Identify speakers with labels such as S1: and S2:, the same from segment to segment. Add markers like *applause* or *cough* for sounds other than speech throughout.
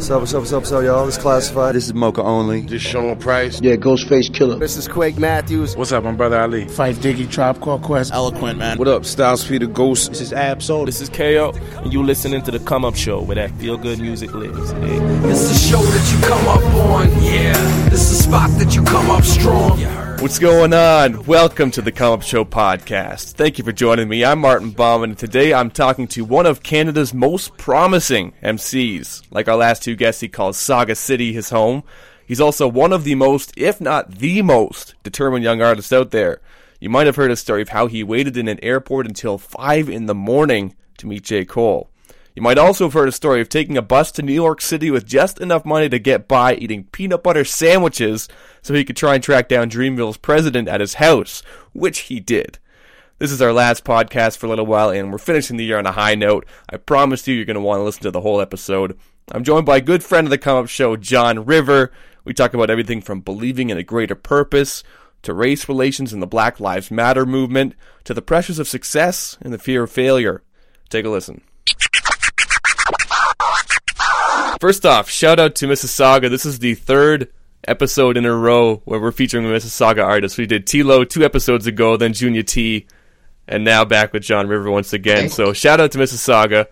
S1: What's up, what's up, what's up, what's up, y'all? This is Classified.
S2: This is Moka Only.
S3: This Sean Price.
S4: Yeah, Ghostface Killah.
S5: This is Quake Matthews.
S6: What's up, my brother Ali?
S7: Phife Diggy, Tribe Called Quest.
S8: Eloquent, man.
S9: What up, Styles P the Ghost?
S10: This is Ab Soul.
S11: This is KO, and you listening to the Come Up Show where that feel good music lives. Hey.
S12: It's the show that you come up on, yeah. This is the spot that you come up strong.
S13: What's going on? Welcome to the Come Up Show podcast. Thank you for joining me. I'm Martin Bauman, and today I'm talking to one of Canada's most promising MCs. Like our last two guests, he calls Sauga City his home. He's also one of the most, if not the most, determined young artists out there. You might have heard a story of how he waited in an airport until 5 in the morning to meet J. Cole. You might also have heard a story of taking a bus to New York City with just enough money to get by eating peanut butter sandwiches so he could try and track down Dreamville's president at his house, which he did. This is our last podcast for a little while, and we're finishing the year on a high note. I promise you, you're going to want to listen to the whole episode. I'm joined by a good friend of the Come Up Show, John River. We talk about everything from believing in a greater purpose to race relations and the Black Lives Matter movement to the pressures of success and the fear of failure. Take a listen. First off, shout out to Mississauga. This is the third episode in a row where we're featuring a Mississauga artist. We did T-Lo two episodes ago, then Junior T, and now back with John River once again. So shout out to Mississauga.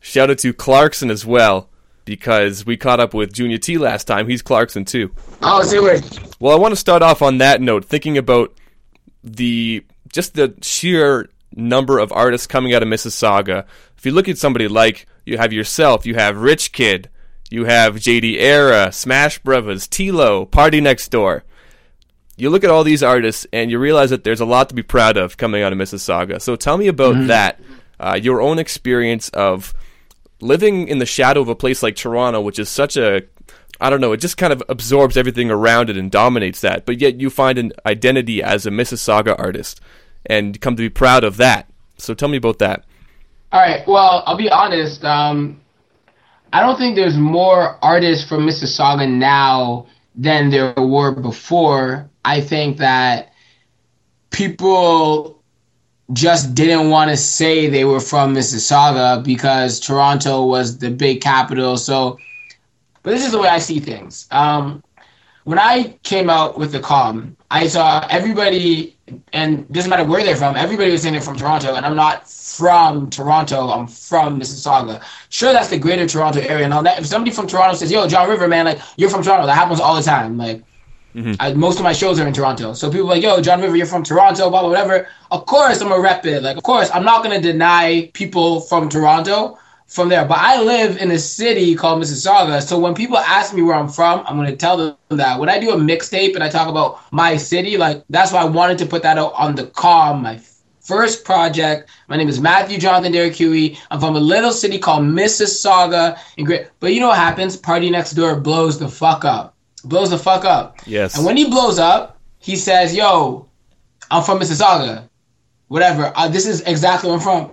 S13: Shout out to Clarkson as well, because we caught up with Junior T last time. He's Clarkson too.
S14: Oh, see what?
S13: Well, I want to start off on that note, thinking about the just the sheer number of artists coming out of Mississauga. If you look at somebody like you have yourself, you have Rich Kidd, you have JD Era, Smash Brothers, T-Lo, PartyNextDoor. You look at all these artists and you realize that there's a lot to be proud of coming out of Mississauga. So tell me about mm-hmm. that, uh, your own experience of living in the shadow of a place like Toronto, which is such a I don't know, it just kind of absorbs everything around it and dominates that. But yet you find an identity as a Mississauga artist and come to be proud of that. So tell me about that.
S14: All right. Well, I'll be honest. Um, I don't think there's more artists from Mississauga now than there were before. I think that people just didn't want to say they were from Mississauga because Toronto was the big capital. So, but this is the way I see things. Um, when I came out with the calm, I saw everybody, and doesn't matter where they're from, everybody was saying they're from Toronto, and I'm not from Toronto. I'm from Mississauga. Sure, that's the greater Toronto area and all that. If somebody from Toronto says, "Yo, John River, man, like you're from Toronto," that happens all the time. Like mm-hmm. I, most of my shows are in Toronto, so people are like, "Yo, John River, you're from Toronto," blah blah whatever. Of course, I'm a rep it. Like, of course, I'm not gonna deny people from Toronto from there. But I live in a city called Mississauga. So when people ask me where I'm from, I'm going to tell them that. When I do a mixtape and I talk about my city, like that's why I wanted to put that out on the calm, my first project. My name is Matthew Jonathan Derek Huey. I'm from a little city called Mississauga. In Great, but you know what happens? PartyNextDoor blows the fuck up. Blows the fuck up.
S13: Yes.
S14: And when he blows up, he says, "Yo, I'm from Mississauga. Whatever. Uh, this is exactly where I'm from."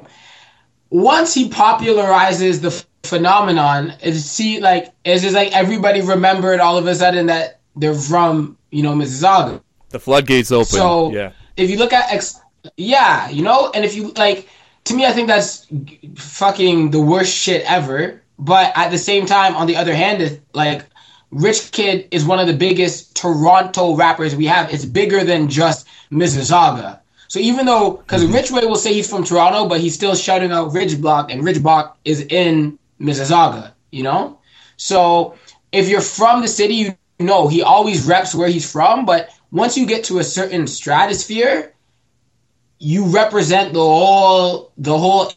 S14: Once he popularizes the f- phenomenon, it's see like it's just like everybody remembered all of a sudden that they're from you know Mississauga.
S13: The floodgates open.
S14: So
S13: yeah.
S14: if you look at ex- yeah, you know, and if you like, to me, I think that's fucking the worst shit ever. But at the same time, on the other hand, like Rich Kidd is one of the biggest Toronto rappers we have. It's bigger than just Mississauga. So even though, because mm-hmm. Rich Way will say he's from Toronto, but he's still shouting out Ridge Block, and Ridge Block is in Mississauga, you know? So if you're from the city, you know he always reps where he's from, but once you get to a certain stratosphere, you represent the whole the whole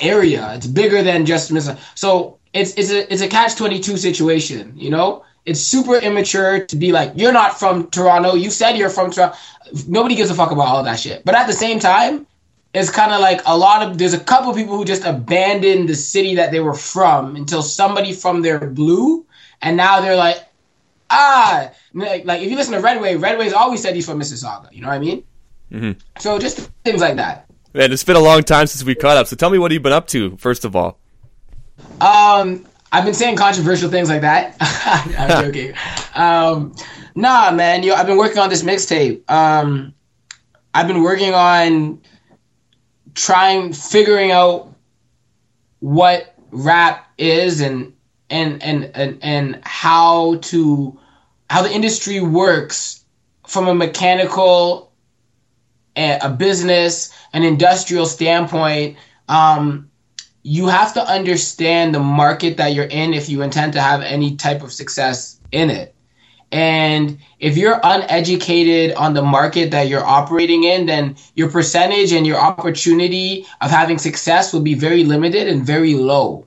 S14: area. It's bigger than just Mississauga. So it's it's a it's a catch twenty two situation, you know? It's super immature to be like, you're not from Toronto. You said you're from Toronto. Nobody gives a fuck about all that shit. But at the same time, it's kind of like a lot of there's a couple of people who just abandoned the city that they were from until somebody from there blew, and now they're like, ah, like, like if you listen to Redway, Redway's always said he's from Mississauga. You know what I mean? Mm-hmm. So just things like that.
S13: Man, it's been a long time since we caught up. So tell me what you've been up to first of all.
S14: Um, I've been saying controversial things like that. *laughs* I'm *laughs* joking. Um, nah, man. Yo, I've been working on this mixtape. Um, I've been working on trying figuring out what rap is and and and and, and how to how the industry works from a mechanical a, business an industrial standpoint um, you have to understand the market that you're in if you intend to have any type of success in it and if you're uneducated on the market that you're operating in, then your percentage and your opportunity of having success will be very limited and very low.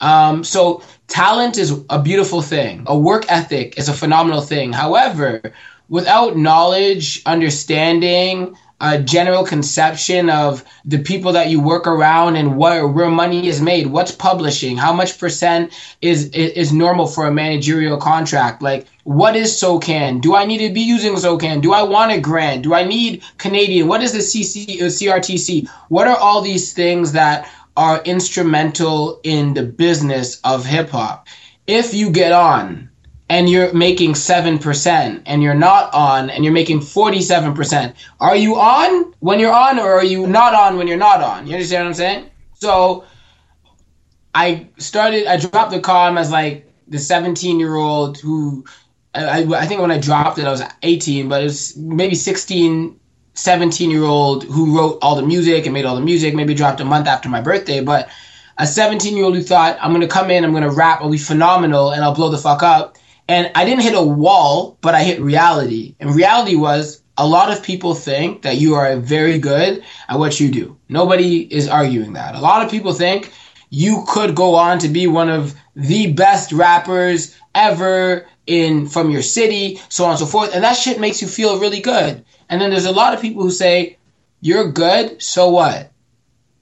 S14: Um, so talent is a beautiful thing. A work ethic is a phenomenal thing. However, without knowledge, understanding, a general conception of the people that you work around and where where money is made, what's publishing, how much percent is is normal for a managerial contract, like what is SOCAN? Do I need to be using SOCAN? Do I want a grant? Do I need Canadian? What is the CC, uh, CRTC? What are all these things that are instrumental in the business of hip hop? If you get on and you're making 7% and you're not on and you're making 47%, are you on when you're on or are you not on when you're not on? You understand what I'm saying? So I started, I dropped the calm as like the 17 year old who, I, I think when I dropped it, I was 18, but it was maybe 16, 17 year old who wrote all the music and made all the music, maybe dropped a month after my birthday. But a 17 year old who thought, I'm going to come in, I'm going to rap, I'll be phenomenal, and I'll blow the fuck up and I didn't hit a wall, but I hit reality. And reality was a lot of people think that you are very good at what you do. Nobody is arguing that. A lot of people think you could go on to be one of the best rappers ever in from your city, so on and so forth. And that shit makes you feel really good. And then there's a lot of people who say, You're good, so what?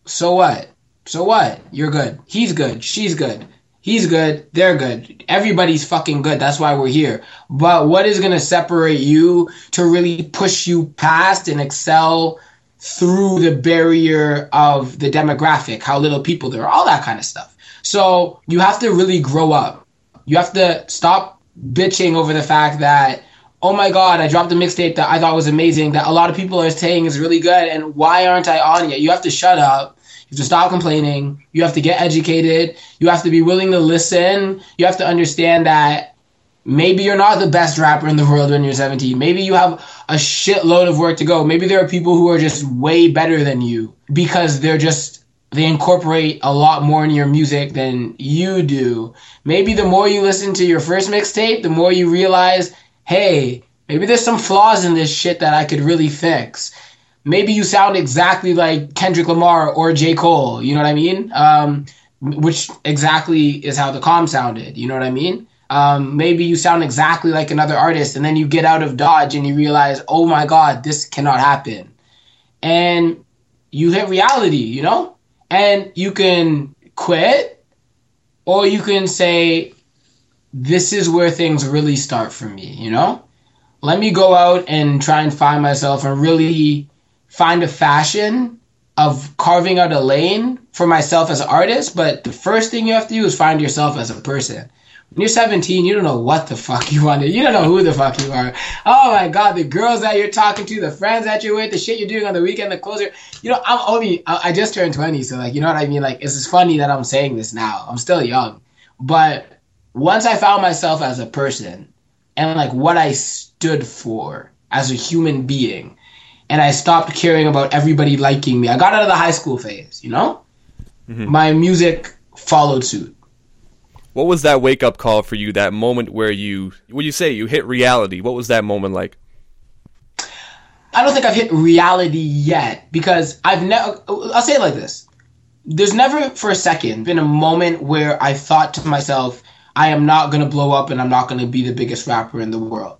S14: So what? So what? You're good. He's good. She's good. He's good. They're good. Everybody's fucking good. That's why we're here. But what is going to separate you to really push you past and excel through the barrier of the demographic, how little people there are, all that kind of stuff. So you have to really grow up. You have to stop bitching over the fact that, oh my God, I dropped a mixtape that I thought was amazing, that a lot of people are saying is really good, and why aren't I on yet? You have to shut up have to stop complaining. You have to get educated. You have to be willing to listen. You have to understand that maybe you're not the best rapper in the world when you're 17. Maybe you have a shitload of work to go. Maybe there are people who are just way better than you because they're just they incorporate a lot more in your music than you do. Maybe the more you listen to your first mixtape, the more you realize, hey, maybe there's some flaws in this shit that I could really fix maybe you sound exactly like Kendrick Lamar or J. Cole. You know what I mean? Um, which exactly is how the calm sounded. You know what I mean? Um, maybe you sound exactly like another artist, and then you get out of Dodge and you realize, oh my God, this cannot happen. And you hit reality, you know? And you can quit, or you can say, this is where things really start for me, you know? Let me go out and try and find myself and really find a fashion of carving out a lane for myself as an artist, but the first thing you have to do is find yourself as a person. When you're 17, you don't know what the fuck you want to. You don't know who the fuck you are. Oh my god, the girls that you're talking to, the friends that you're with, the shit you're doing on the weekend, the clothes. You know, I'm only. I just turned 20, so like, you know what I mean. Like, it's funny that I'm saying this now. I'm still young, but once I found myself as a person and like what I stood for as a human being, and I stopped caring about everybody liking me. I got out of the high school phase, you know? Mm-hmm. My music followed suit.
S13: What was that wake up call for you? That moment where you, what you say, you hit reality. What was that moment like?
S14: I don't think I've hit reality yet because I've never. I'll say it like this: There's never for a second been a moment where I thought to myself, "I am not gonna blow up and I'm not gonna be the biggest rapper in the world."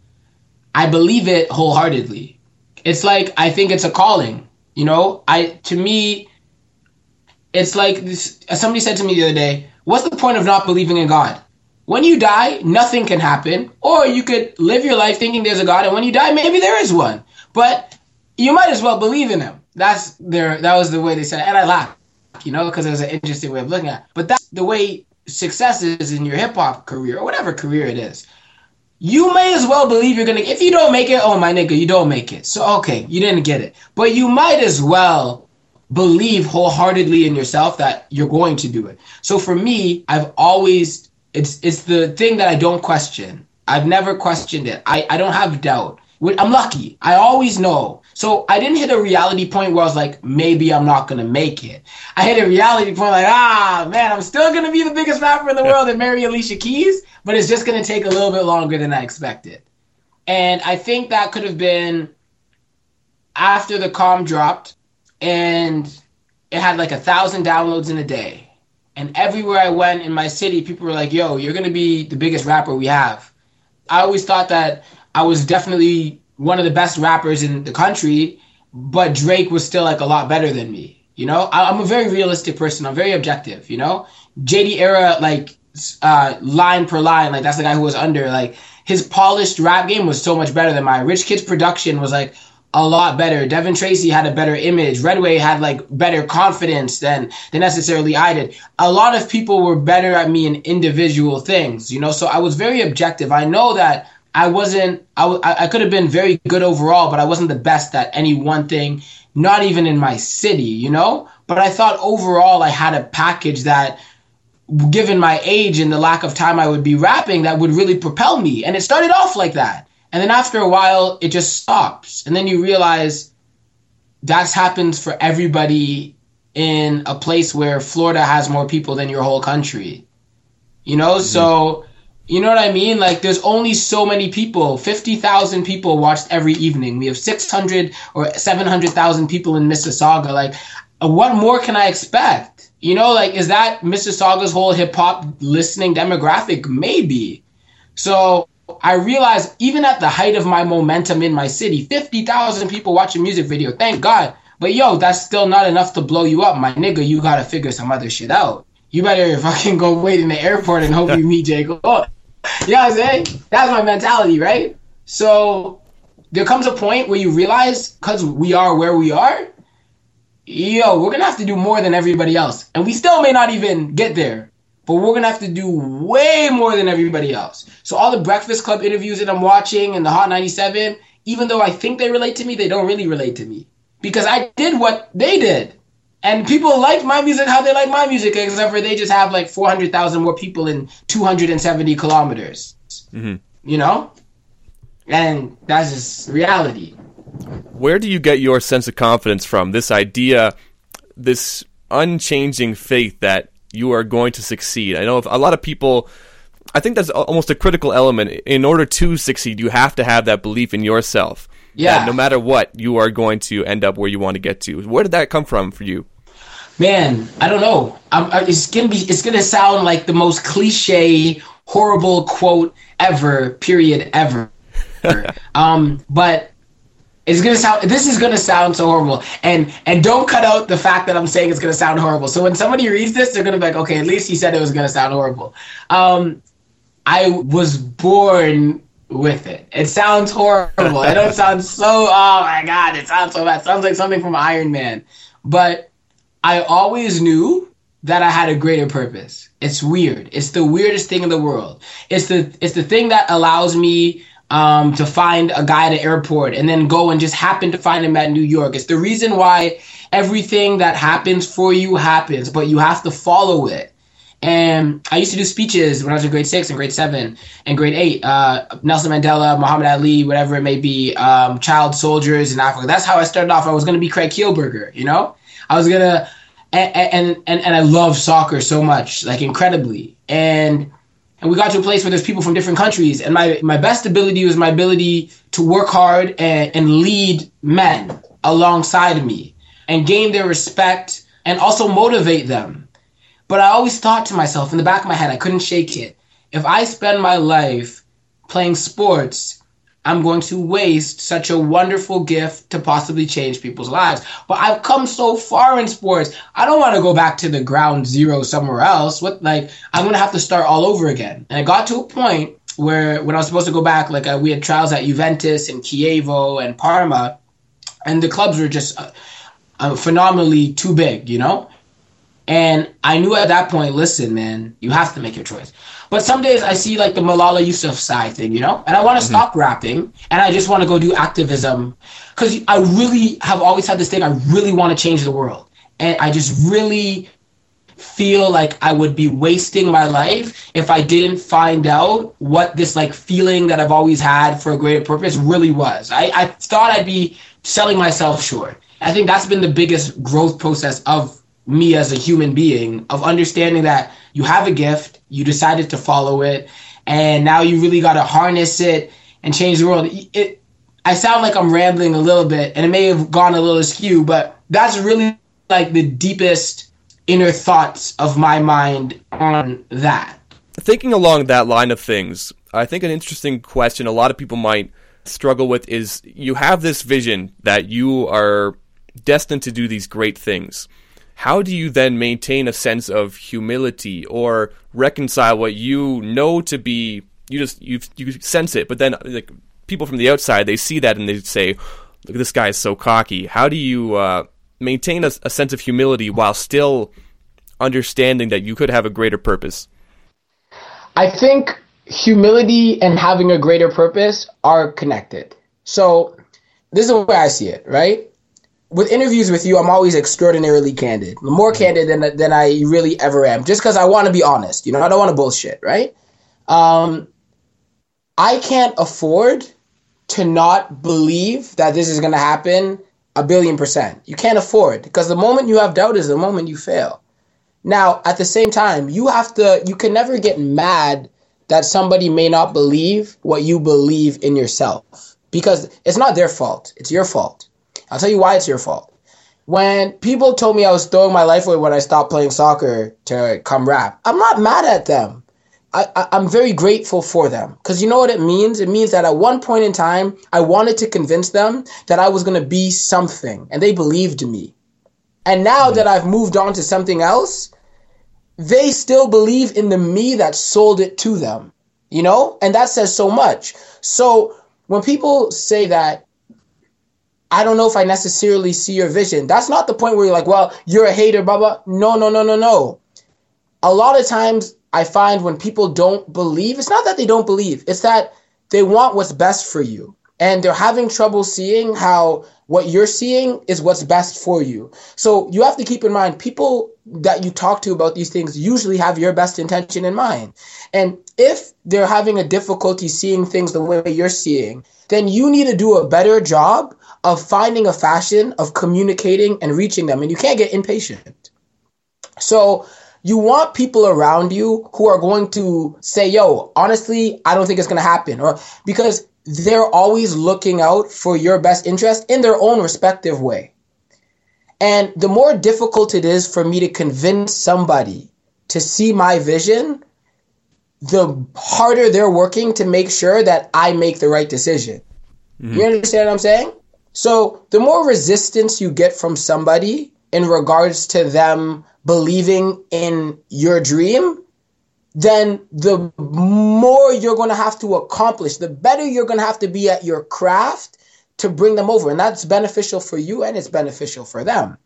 S14: I believe it wholeheartedly it's like I think it's a calling. You know, I to me, it's like this. Somebody said to me the other day, "What's the point of not believing in God? When you die, nothing can happen, or you could live your life thinking there's a God, and when you die, maybe there is one. But you might as well believe in Him." That's their. That was the way they said, it. and I laughed, you know, because it was an interesting way of looking at. it. But that's the way success is in your hip hop career or whatever career it is, you may as well believe you're gonna. If you don't make it, oh my nigga, you don't make it. So okay, you didn't get it, but you might as well believe wholeheartedly in yourself that you're going to do it. So for me, I've always it's it's the thing that I don't question. I've never questioned it. I, I don't have doubt. I'm lucky. I always know. So I didn't hit a reality point where I was like, maybe I'm not gonna make it. I hit a reality point like, ah man, I'm still gonna be the biggest rapper in the world and marry Alicia Keys, but it's just gonna take a little bit longer than I expected. And I think that could have been after the calm dropped and it had like a thousand downloads in a day. And everywhere I went in my city, people were like, yo, you're gonna be the biggest rapper we have. I always thought that I was definitely one of the best rappers in the country, but Drake was still like a lot better than me. You know, I, am a very realistic person. I'm very objective. You know, JD era like uh, line per line, like that's the guy who was under. Like his polished rap game was so much better than mine. Rich Kidd's production was like a lot better. Devin Tracy had a better image. Redway had like better confidence than than necessarily I did. A lot of people were better at me in individual things, you know. So I was very objective. I know that I wasn't. I, I could have been very good overall, but I wasn't the best at any one thing. Not even in my city, you know. But I thought overall I had a package that, given my age and the lack of time I would be rapping, that would really propel me. And it started off like that. And then after a while, it just stops. And then you realize that's happens for everybody in a place where Florida has more people than your whole country. You know, mm-hmm. so you know what I mean? Like there's only so many people. 50,000 people watched every evening. We have 600 or 700,000 people in Mississauga. Like uh, what more can I expect? You know, like is that Mississauga's whole hip hop listening demographic? Maybe. So I realized even at the height of my momentum in my city, 50,000 people watch a music video. Thank God. But yo, that's still not enough to blow you up. My nigga, you gotta figure some other shit out. You better fucking go wait in the airport and hope *laughs* you meet J. Cole. You know what I'm saying? That's my mentality, right? So there comes a point where you realize, because we are where we are, yo, we're gonna have to do more than everybody else. And we still may not even get there but we're gonna have to do way more than everybody else. So all the Breakfast Club interviews that I'm watching and the Hot 97, even though I think they relate to me, they don't really relate to me because I did what they did. And people like my music how they like my music, except for they just have like 400,000 more people in 270 kilometers. Mm-hmm. You know? And that's just reality.
S13: Where do you get your sense of confidence from? This idea, this unchanging faith that you are going to succeed. I know a lot of people. I think that's almost a critical element. In order to succeed, you have to have that belief in yourself.
S14: Yeah.
S13: no matter what, you are going to end up where you want to get to. Where did that come from for you?
S14: Man, I don't know. I, it's gonna be. It's gonna sound like the most cliche, horrible quote ever. Period. Ever. *laughs* um, but it's gonna sound. This is gonna sound so horrible, and and don't cut out the fact that I'm saying it's gonna sound horrible. So when somebody reads this, they're gonna be like, okay, at least he said it was gonna sound horrible. Um, I was born with it. It sounds horrible. it don't sound so. Oh my god, it sounds so bad. It sounds like something from Iron Man. But I always knew that I had a greater purpose. It's weird. It's the weirdest thing in the world. It's the it's the thing that allows me um, to find a guy at the airport and then go and just happen to find him at New York. It's the reason why everything that happens for you happens, but you have to follow it. And I used to do speeches when I was in grade six and grade seven and grade eight. Uh, Nelson Mandela, Muhammad Ali, whatever it may be, um, child soldiers in Africa. That's how I started off. I was going to be Craig Kielburger, you know? I was going to, and, and, and I love soccer so much, like incredibly. And and we got to a place where there's people from different countries and my, my best ability was my ability to work hard and, and lead men alongside me and gain their respect and also motivate them but i always thought to myself in the back of my head i couldn't shake it if i spend my life playing sports I'm going to waste such a wonderful gift to possibly change people's lives. But I've come so far in sports. I don't want to go back to the ground zero somewhere else. What like I'm going to have to start all over again. And I got to a point where when I was supposed to go back, like uh, we had trials at Juventus and Chievo and Parma, and the clubs were just uh, uh, phenomenally too big, you know. And I knew at that point, listen, man, you have to make your choice. But some days I see like the Malala Yousafzai thing, you know, and I want to mm-hmm. stop rapping and I just want to go do activism because I really have always had this thing. I really want to change the world, and I just really feel like I would be wasting my life if I didn't find out what this like feeling that I've always had for a greater purpose really was. I, I thought I'd be selling myself short. I think that's been the biggest growth process of me as a human being of understanding that you have a gift, you decided to follow it, and now you really got to harness it and change the world. It, I sound like I'm rambling a little bit, and it may have gone a little askew, but that's really like the deepest inner thoughts of my mind on that.
S13: Thinking along that line of things, I think an interesting question a lot of people might struggle with is you have this vision that you are destined to do these great things how do you then maintain a sense of humility or reconcile what you know to be you just you you sense it but then like people from the outside they see that and they say look this guy is so cocky. How do you uh, maintain a, a sense of humility while still understanding that you could have a greater purpose?
S14: I think humility and having a greater purpose are connected. So this is the way i see it right with interviews with you, I'm always extraordinarily candid, more candid than than I really ever am, just because I want to be honest. You know, I don't want to bullshit, right? Um, I can't afford to not believe that this is going to happen a billion percent. You can't afford because the moment you have doubt is the moment you fail. Now, at the same time, you have to. You can never get mad that somebody may not believe what you believe in yourself because it's not their fault; it's your fault I'll tell you why it's your fault. When people told me I was throwing my life away when I stopped playing soccer to come rap, I'm not mad at them. I, am very grateful for them because you know what it means? It means that at one point in time, I wanted to convince them that I was going to be something and they believed me. And now mm-hmm. that I've moved on to something else, they still believe in the me that sold it to them, you know? And that says so much. So when people say that I don't know if I necessarily see your vision. That's not the point where you're like, well, you're a hater, blah, blah. No, no, no, no, no. A lot of times I find when people don't believe, it's not that they don't believe, it's that they want what's best for you. And they're having trouble seeing how what you're seeing is what's best for you. So you have to keep in mind people that you talk to about these things usually have your best intention in mind. And if they're having a difficulty seeing things the way you're seeing, then you need to do a better job of finding a fashion of communicating and reaching them. And you can't get impatient. So you want people around you who are going to say, yo, honestly, I don't think it's going to happen. Or because they're always looking out for your best interest in their own respective way. And the more difficult it is for me to convince somebody to see my vision, the harder they're working to make sure that I make the right decision. Mm-hmm. You understand what I'm saying? So the more resistance you get from somebody in regards to them believing in your dream, then the more you're going to have to accomplish, the better you're going to have to be at your craft to bring them over. And that's beneficial for you and it's beneficial for them.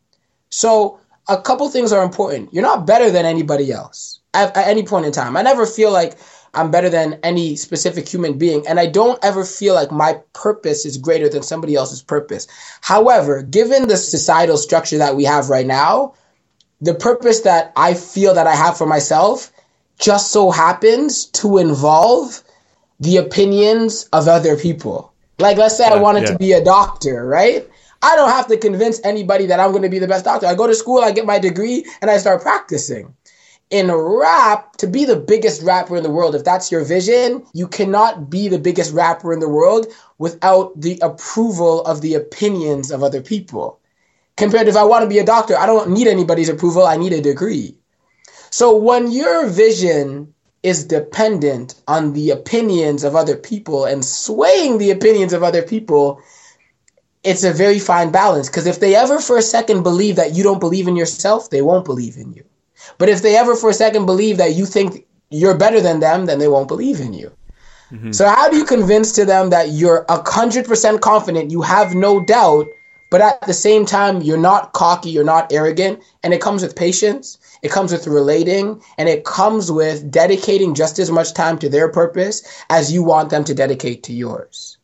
S14: So a couple things are important. You're not better than anybody else at, at any point in time. I never feel like I'm better than any specific human being. And I don't ever feel like my purpose is greater than somebody else's purpose. However, given the societal structure that we have right now, the purpose that I feel that I have for myself just so happens to involve the opinions of other people. Like, let's say yeah, I wanted yeah. to be a doctor, right? I don't have to convince anybody that I'm going to be the best doctor. I go to school, I get my degree, and I start practicing in rap, to be the biggest rapper in the world, if that's your vision, you cannot be the biggest rapper in the world without the approval of the opinions of other people. Compared to if I want to be a doctor, I don't need anybody's approval, I need a degree. So when your vision is dependent on the opinions of other people and swaying the opinions of other people, it's a very fine balance. Because if they ever for a second believe that you don't believe in yourself, they won't believe in you. But if they ever for a second believe that you think you're better than them, then they won't believe in you. Mm-hmm. So how do you convince to them that you're a hundred percent confident, you have no doubt, but at the same time you're not cocky, you're not arrogant, and it comes with patience. it comes with relating, and it comes with dedicating just as much time to their purpose as you want them to dedicate to yours.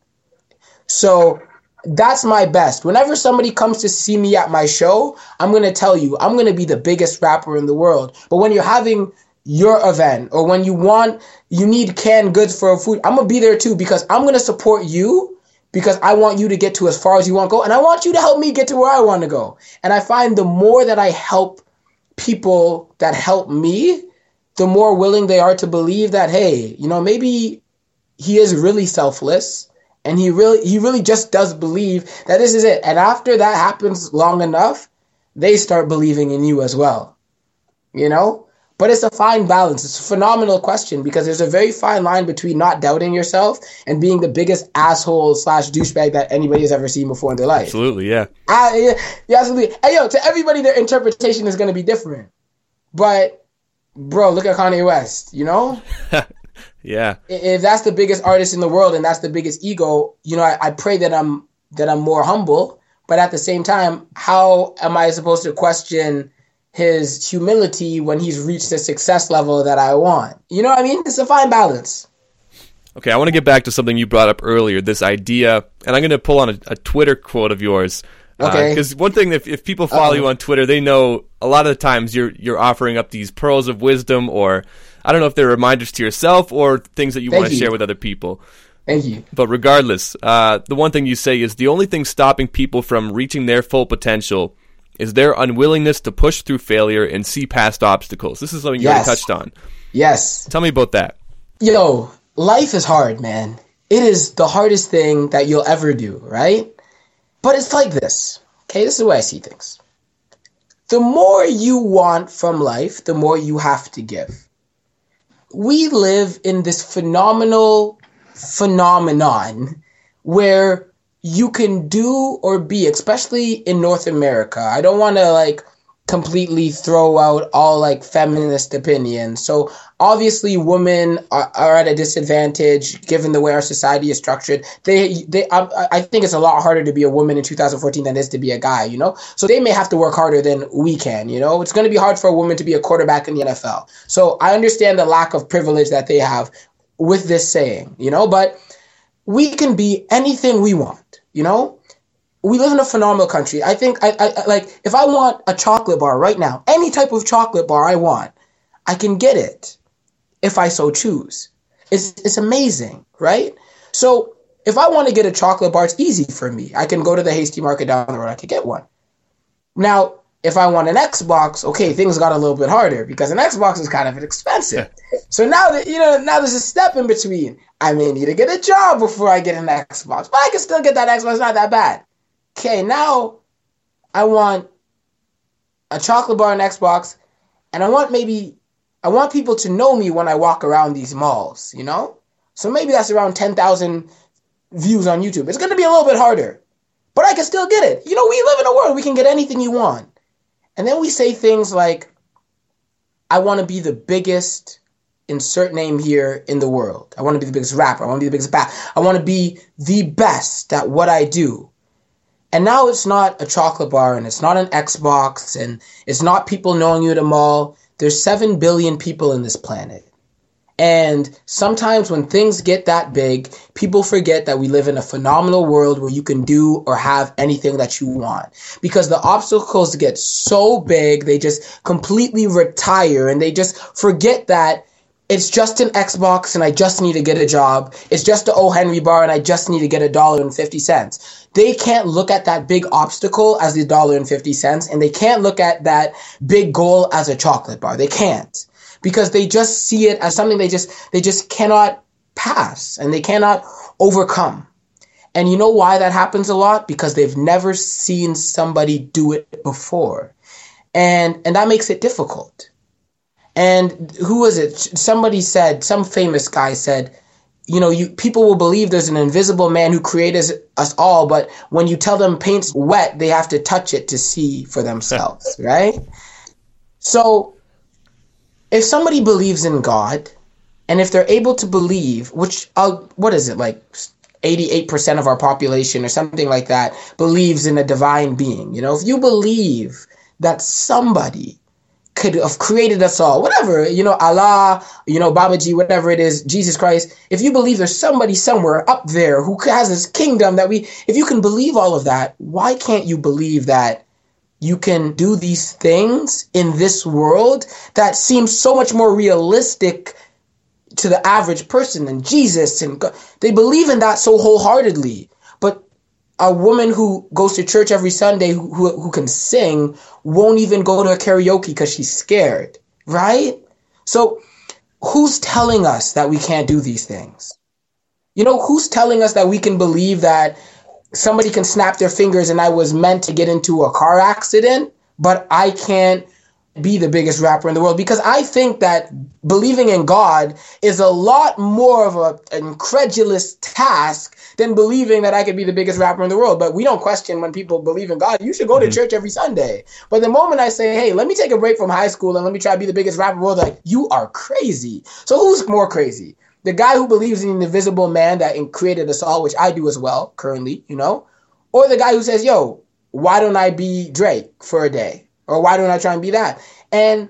S14: So that's my best. Whenever somebody comes to see me at my show, I'm going to tell you, I'm going to be the biggest rapper in the world. But when you're having your event or when you want, you need canned goods for food, I'm going to be there too because I'm going to support you because I want you to get to as far as you want to go and I want you to help me get to where I want to go. And I find the more that I help people that help me, the more willing they are to believe that, hey, you know, maybe he is really selfless and he really he really just does believe that this is it and after that happens long enough they start believing in you as well you know but it's a fine balance it's a phenomenal question because there's a very fine line between not doubting yourself and being the biggest asshole slash douchebag that anybody has ever seen before in their life
S13: Absolutely, yeah.
S14: I, yeah, yeah, absolutely. Hey, yo, to everybody, their interpretation is going to be different. But, bro, look at Kanye West, you know? *laughs*
S13: Yeah.
S14: if that's the biggest artist in the world and that's the biggest ego, you know, I, I pray that I'm that I'm more humble. But at the same time, how am I supposed to question his humility when he's reached the success level that I want? You know what I mean? It's a fine balance.
S13: Okay, I want to get back to something you brought up earlier. This idea, and I'm going to pull on a, a Twitter quote of yours.
S14: Uh, okay.
S13: Because one thing, if, if people follow you on Twitter, they know a lot of the times you're you're offering up these pearls of wisdom, or I don't know if they're reminders to yourself or things that you
S14: Thank
S13: want to
S14: you.
S13: share with other people.
S14: Thank you.
S13: But regardless, uh, the one thing you say is the only thing stopping people from reaching their full potential is their unwillingness to push through failure and see past obstacles. This is something you
S14: Yes.
S13: already touched on.
S14: Yes.
S13: Tell me about that.
S14: Yo, life is hard, man. It is the hardest thing that you'll ever do, right? But it's like this. Okay, this is the way I see things. The more you want from life, the more you have to give. We live in this phenomenal phenomenon where you can do or be, especially in North America. I don't want to like completely throw out all like feminist opinions. So obviously, women are, are at a disadvantage given the way our society is structured. They, they, I, I think it's a lot harder to be a woman in 2014 than it is to be a guy. You know, so they may have to work harder than we can. You know, it's going to be hard for a woman to be a quarterback in the NFL. So I understand the lack of privilege that they have with this saying. You know, but we can be anything we want. You know, we live in a phenomenal country. I think I, I like if I want a chocolate bar right now, any type of chocolate bar I want, I can get it if I so choose. It's it's amazing, right? So if I want to get a chocolate bar, it's easy for me. I can go to the Hasty Market down the road. I could get one. Now, if I want an Xbox, okay, things got a little bit harder because an Xbox is kind of expensive. so now that you know, now there's a step in between. I may need to get a job before I get an Xbox, but I can still get that Xbox. It's not that bad. Okay, now I want a chocolate bar and Xbox, and I want maybe I want people to know me when I walk around these malls, you know? So maybe that's around 10,000 views on YouTube. It's going to be a little bit harder, but I can still get it. You know, we live in a world we can get anything you want. And then we say things like I want to be the biggest insert name here in the world. I want to be the biggest rapper. I want to be the biggest bat. I want to be the best at what I do. And now it's not a chocolate bar and it's not an Xbox and it's not people knowing you at a mall. There's 7 billion people in this planet. And sometimes when things get that big, people forget that we live in a phenomenal world where you can do or have anything that you want. Because the obstacles get so big, they just completely retire and they just forget that it's just an Xbox and I just need to get a job. It's just an O. Henry bar and I just need to get a dollar and 50 cents. They can't look at that big obstacle as the dollar and 50 cents and they can't look at that big goal as a chocolate bar. They can't because they just see it as something they just they just cannot pass and they cannot overcome. And you know why that happens a lot? Because they've never seen somebody do it before. And and that makes it difficult. And who was it? Somebody said, some famous guy said, you know, you people will believe there's an invisible man who created us all, but when you tell them paint's wet, they have to touch it to see for themselves, *laughs* right? So if somebody believes in God, and if they're able to believe, which uh, what is it like, eighty-eight percent of our population or something like that believes in a divine being. You know, if you believe that somebody could have created us all, whatever, you know, Allah, you know, Baba Babaji, whatever it is, Jesus Christ, if you believe there's somebody somewhere up there who has this kingdom that we, if you can believe all of that, why can't you believe that you can do these things in this world that seems so much more realistic to the average person than Jesus and God. They believe in that so wholeheartedly. A woman who goes to church every Sunday who, who, who can sing won't even go to a karaoke because she's scared, right? So who's telling us that we can't do these things? You know, who's telling us that we can believe that somebody can snap their fingers and I was meant to get into a car accident, but I can't be the biggest rapper in the world because I think that believing in God is a lot more of a, an incredulous task than believing that I could be the biggest rapper in the world. But we don't question when people believe in God. You should go to
S13: Mhm.
S14: church every Sunday. But the moment I say, hey, let me take a break from high school and let me try to be the biggest rapper in the world, like, you are crazy. So who's more crazy? The guy who believes in an invisible man that created us all, which I do as well currently, you know? Or the guy who says, yo, why don't I be Drake for a day? Or why don't I try and be that? And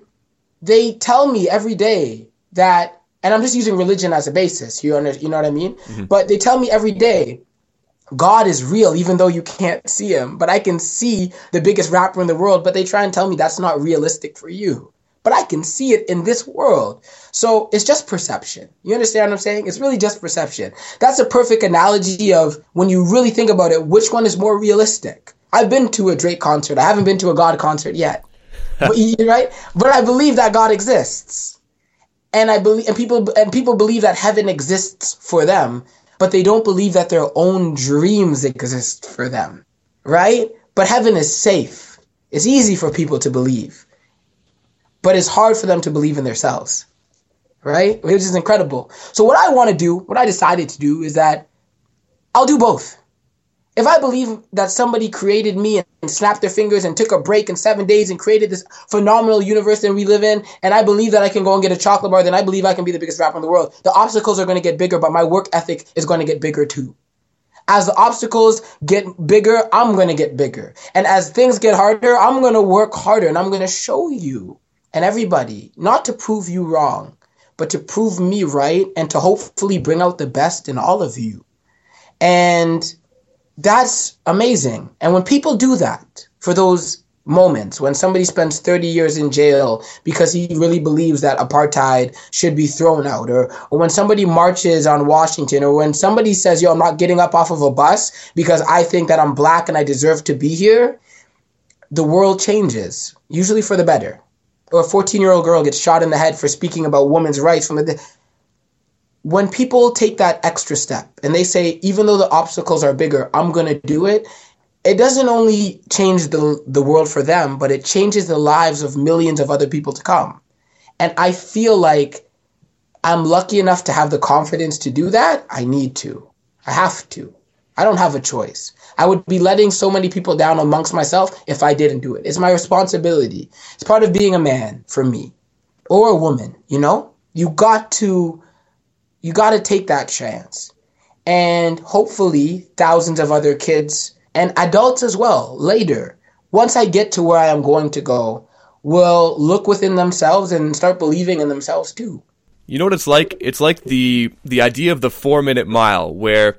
S14: they tell me every day that, and I'm just using religion as a basis. You under, you know what I mean? Mm-hmm. But they tell me every day, God is real, even though you can't see him. But I can see the biggest rapper in the world. But they try and tell me that's not realistic for you. But I can see it in this world. So it's just perception. You understand what I'm saying? It's really just perception. That's a perfect analogy of when you really think about it, which one is more realistic? I've been to a Drake concert. I haven't been to a God concert yet. *laughs* But, right? But I believe that God exists. And I believe and people and people believe that heaven exists for them, but they don't believe that their own dreams exist for them. Right? But heaven is safe. It's easy for people to believe. But it's hard for them to believe in themselves. Right? Which is incredible. So what I want to do, what I decided to do is that I'll do both. If I believe that somebody created me and snapped their fingers and took a break in seven days and created this phenomenal universe that we live in, and I believe that I can go and get a chocolate bar, then I believe I can be the biggest rapper in the world. The obstacles are going to get bigger, but my work ethic is going to get bigger too. As the obstacles get bigger, I'm going to get bigger. And as things get harder, I'm going to work harder and I'm going to show you and everybody, not to prove you wrong, but to prove me right and to hopefully bring out the best in all of you. And that's amazing. And when people do that for those moments, when somebody spends 30 years in jail because he really believes that apartheid should be thrown out, or, or when somebody marches on Washington, or when somebody says, yo, I'm not getting up off of a bus because I think that I'm black and I deserve to be here, the world changes, usually for the better. Or a 14 year old girl gets shot in the head for speaking about women's rights from the when people take that extra step and they say, even though the obstacles are bigger, I'm going to do it, it doesn't only change the, the world for them, but it changes the lives of millions of other people to come. And I feel like I'm lucky enough to have the confidence to do that. I need to. I have to. I don't have a choice. I would be letting so many people down amongst myself if I didn't do it. It's my responsibility. It's part of being a man for me or a woman, you know? You got to you got to take that chance. And hopefully, thousands of other kids and adults as well later, once I get to where I am going to go, will look within themselves and start believing in themselves too.
S13: You know what it's like? It's like the the idea of the four minute mile, where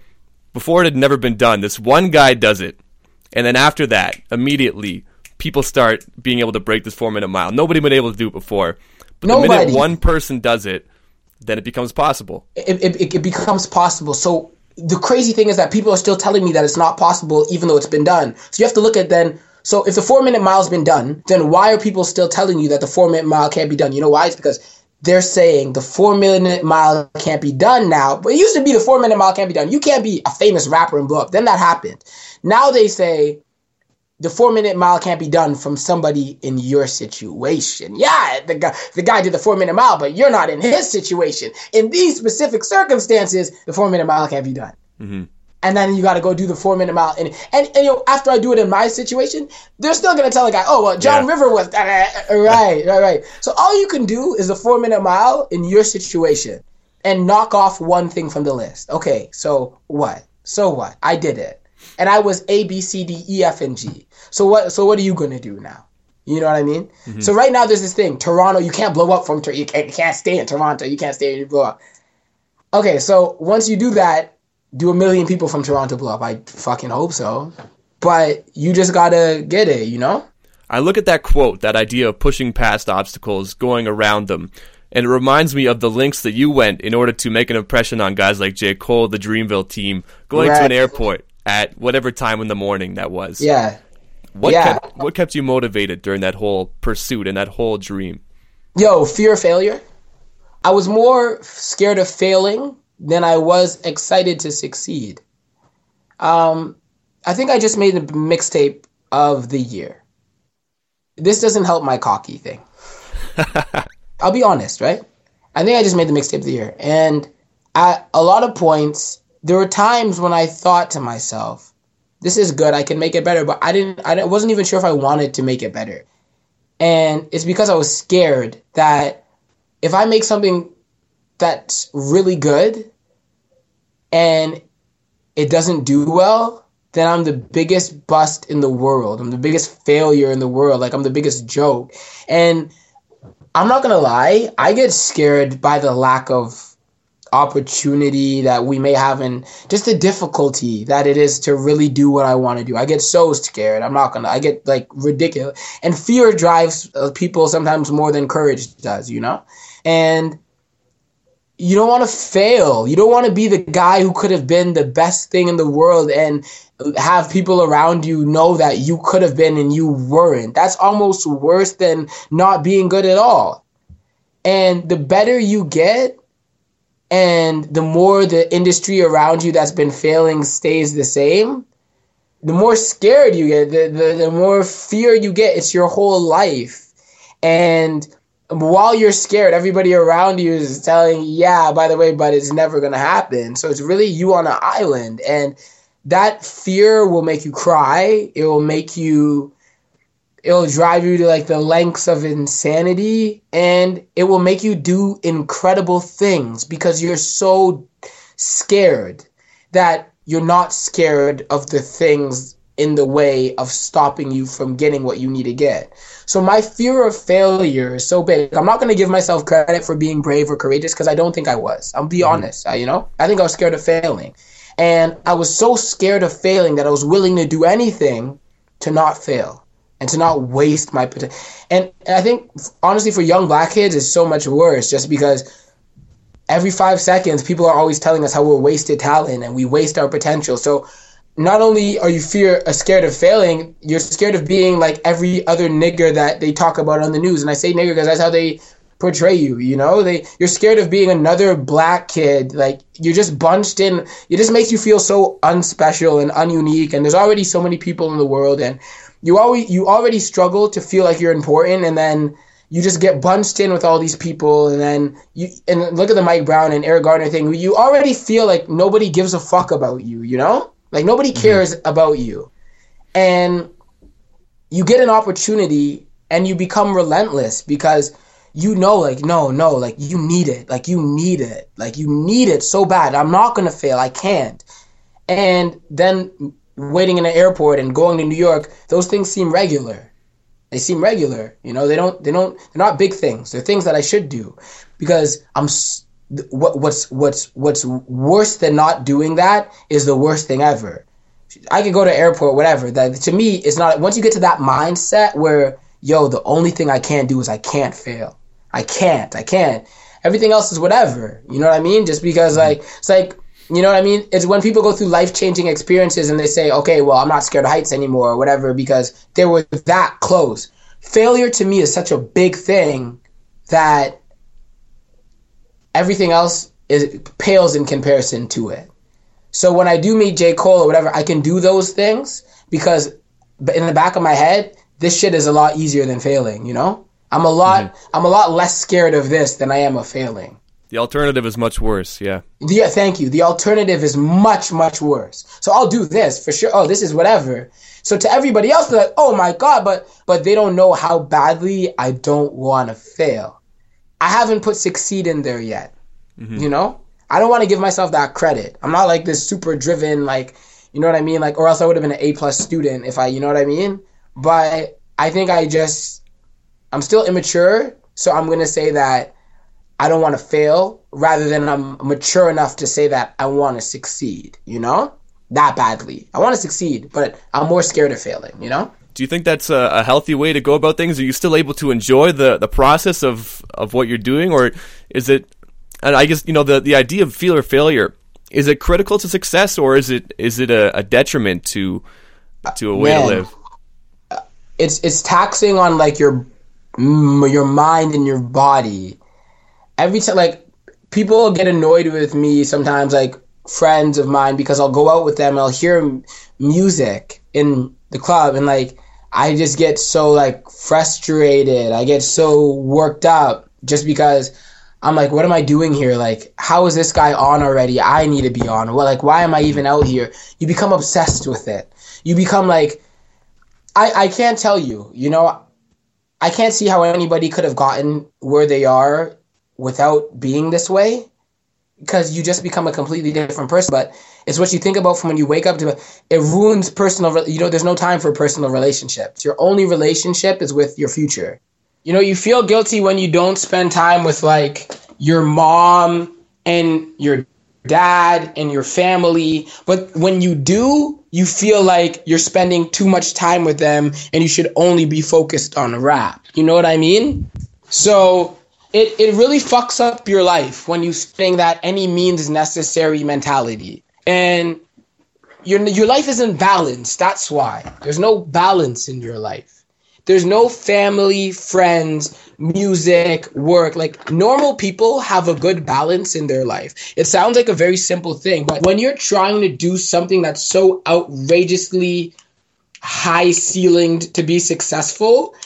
S13: before it had never been done, this one guy does it, and then after that, immediately people start being able to break this four minute mile. Nobody been able to do it before, but the minute one person does it, then it becomes possible.
S14: It, it, it becomes possible. So the crazy thing is that people are still telling me that it's not possible, even though it's been done. So you have to look at then. So if the four minute mile's been done, then why are people still telling you that the four minute mile can't be done? You know why? It's because they're saying the four minute mile can't be done now. But it used to be the four minute mile can't be done. You can't be a famous rapper and blow up. Then that happened. Now they say the four minute mile can't be done from somebody in your situation. Yeah, the guy the guy did the four minute mile, but you're not in his situation. In these specific circumstances, the four minute mile can't be done. Mm-hmm. And then you got to go do the four minute mile, and, and and you know after I do it in my situation, they're still gonna tell the guy, oh well, John
S13: Yeah.
S14: River was uh, uh, right, right, right. So all you can do is a four minute mile in your situation, and knock off one thing from the list. Okay, so what? So what? I did it, and I was A B C D E F and G. So what? So what are you gonna do now? You know what I mean? Mm-hmm. So right now there's this thing, Toronto, you can't blow up from Toronto. You can't, you can't stay in Toronto. You can't stay and blow up. Okay, so once you do that, do a million people from Toronto blow up? I fucking hope so. But you just gotta get it, you know?
S13: I look at that quote, that idea of pushing past obstacles, going around them, and it reminds me of the links that you went in order to make an impression on guys like J. Cole, the Dreamville team, going to an airport at whatever time in the morning that was.
S14: Yeah.
S13: What
S14: yeah.
S13: kept what kept you motivated during that whole pursuit and that whole dream?
S14: Yo, fear of failure. I was more scared of failing than I was excited to succeed. Um, I think I just made the mixtape of the year. This doesn't help my cocky thing. *laughs* I'll be honest, right? I think I just made the mixtape of the year. And at a lot of points, there were times when I thought to myself, this is good, I can make it better, but I didn't I wasn't even sure if I wanted to make it better. And it's because I was scared that if I make something that's really good and it doesn't do well, then I'm the biggest bust in the world. I'm the biggest failure in the world. Like I'm the biggest joke. And I'm not gonna lie, I get scared by the lack of opportunity that we may have and just the difficulty that it is to really do what I want to do. I get so scared. I'm not gonna. I get like ridiculous, and fear drives uh, people sometimes more than courage does. You know, and you don't want to fail. You don't want to be the guy who could have been the best thing in the world and have people around you know that you could have been and you weren't. That's almost worse than not being good at all. And the better you get, and the more the industry around you that's been failing stays the same, the more scared you get, the, the, the more fear you get. It's your whole life. And while you're scared, everybody around you is telling, yeah, by the way, but it's never going to happen. So it's really you on an island. And that fear will make you cry. It will make you it'll drive you to like the lengths of insanity and it will make you do incredible things because you're so scared that you're not scared of the things in the way of stopping you from getting what you need to get. So my fear of failure is so big. I'm not going to give myself credit for being brave or courageous because I don't think I was. I'll be mm-hmm. honest, I, you know? I think I was scared of failing. And I was so scared of failing that I was willing to do anything to not fail and to not waste my potential. And, and I think, honestly, for young black kids, it's so much worse just because every five seconds, people are always telling us how we're wasted talent and we waste our potential. So not only are you fear uh, scared of failing, you're scared of being like every other nigger that they talk about on the news. And I say nigger because that's how they portray you. You know, they you're scared of being another black kid. Like you're just bunched in. It just makes you feel so unspecial and ununique. And there's already so many people in the world, and you always you already struggle to feel like you're important, and then you just get bunched in with all these people, and then you and look at the Mike Brown and Eric Garner thing. You already feel like nobody gives a fuck about you. You know, like nobody mm-hmm. cares about you, and you get an opportunity and you become relentless because you know like no no like you need it. Like you need it. Like you need it so bad. I'm not going to fail. I can't. And then waiting in an airport and going to new york those things seem regular they seem regular you know they don't they don't they're not big things they're things that i should do because i'm what, what's what's what's worse than not doing that is the worst thing ever I could go to airport, whatever. That to me is not. Once you get to that mindset where, yo, the only thing I can't do is I can't fail. I can't. I can't. Everything else is whatever. You know what I mean? Just because mm-hmm. like it's like you know what I mean? It's when people go through life changing experiences and they say, okay, well, I'm not scared of heights anymore or whatever because they were that close. Failure to me is such a big thing that everything else is pales in comparison to it. So when I do meet J. Cole or whatever, I can do those things because in the back of my head, this shit is a lot easier than failing, you know? I'm a lot mm-hmm. I'm a lot less scared of this than I am of failing.
S13: The alternative is much worse. Yeah.
S14: Yeah, thank you. The alternative is much, much worse. So I'll do this for sure. Oh, this is whatever. So to everybody else, they're like, oh my God, but but they don't know how badly I don't want to fail. I haven't put succeed in there yet. Mm-hmm. You know? I don't want to give myself that credit. I'm not like this super driven, like, you know what I mean? Like, or else I would have been an A plus student if I, you know what I mean? But I think I just I'm still immature, so I'm gonna say that I don't want to fail rather than I'm mature enough to say that I want to succeed. You know, that badly. I want to succeed, but I'm more scared of failing. You know.
S13: Do you think that's a, a, healthy way to go about things? Are you still able to enjoy the, the process of, of what you're doing, or is it? And I guess you know the, the idea of fear or failure is it critical to success, or is it is it a, a detriment to to a way
S14: Man,
S13: to live?
S14: It's it's taxing on like your your mind and your body. Every time, like people get annoyed with me sometimes, like friends of mine, because I'll go out with them, I'll hear music in the club, and like I just get so like frustrated. I get so worked up just because I'm like, what am I doing here? Like, how is this guy on already? I need to be on. Well, like, why am I even out here? You become obsessed with it. You become like, I I can't tell you. You know, I can't see how anybody could have gotten where they are without being this way because you just become a completely different person. But it's what you think about from when you wake up to it ruins personal. You know, there's no time for personal relationships. Your only relationship is with your future. You know, you feel guilty when you don't spend time with like your mom and your dad and your family. But when you do, you feel like you're spending too much time with them and you should only be focused on rap. You know what I mean? So it, it really fucks up your life when you think that any means necessary mentality. And your, your life isn't balanced. That's why. There's no balance in your life. There's no family, friends, music, work. Like normal people have a good balance in their life. It sounds like a very simple thing, but when you're trying to do something that's so outrageously high ceilinged to be successful,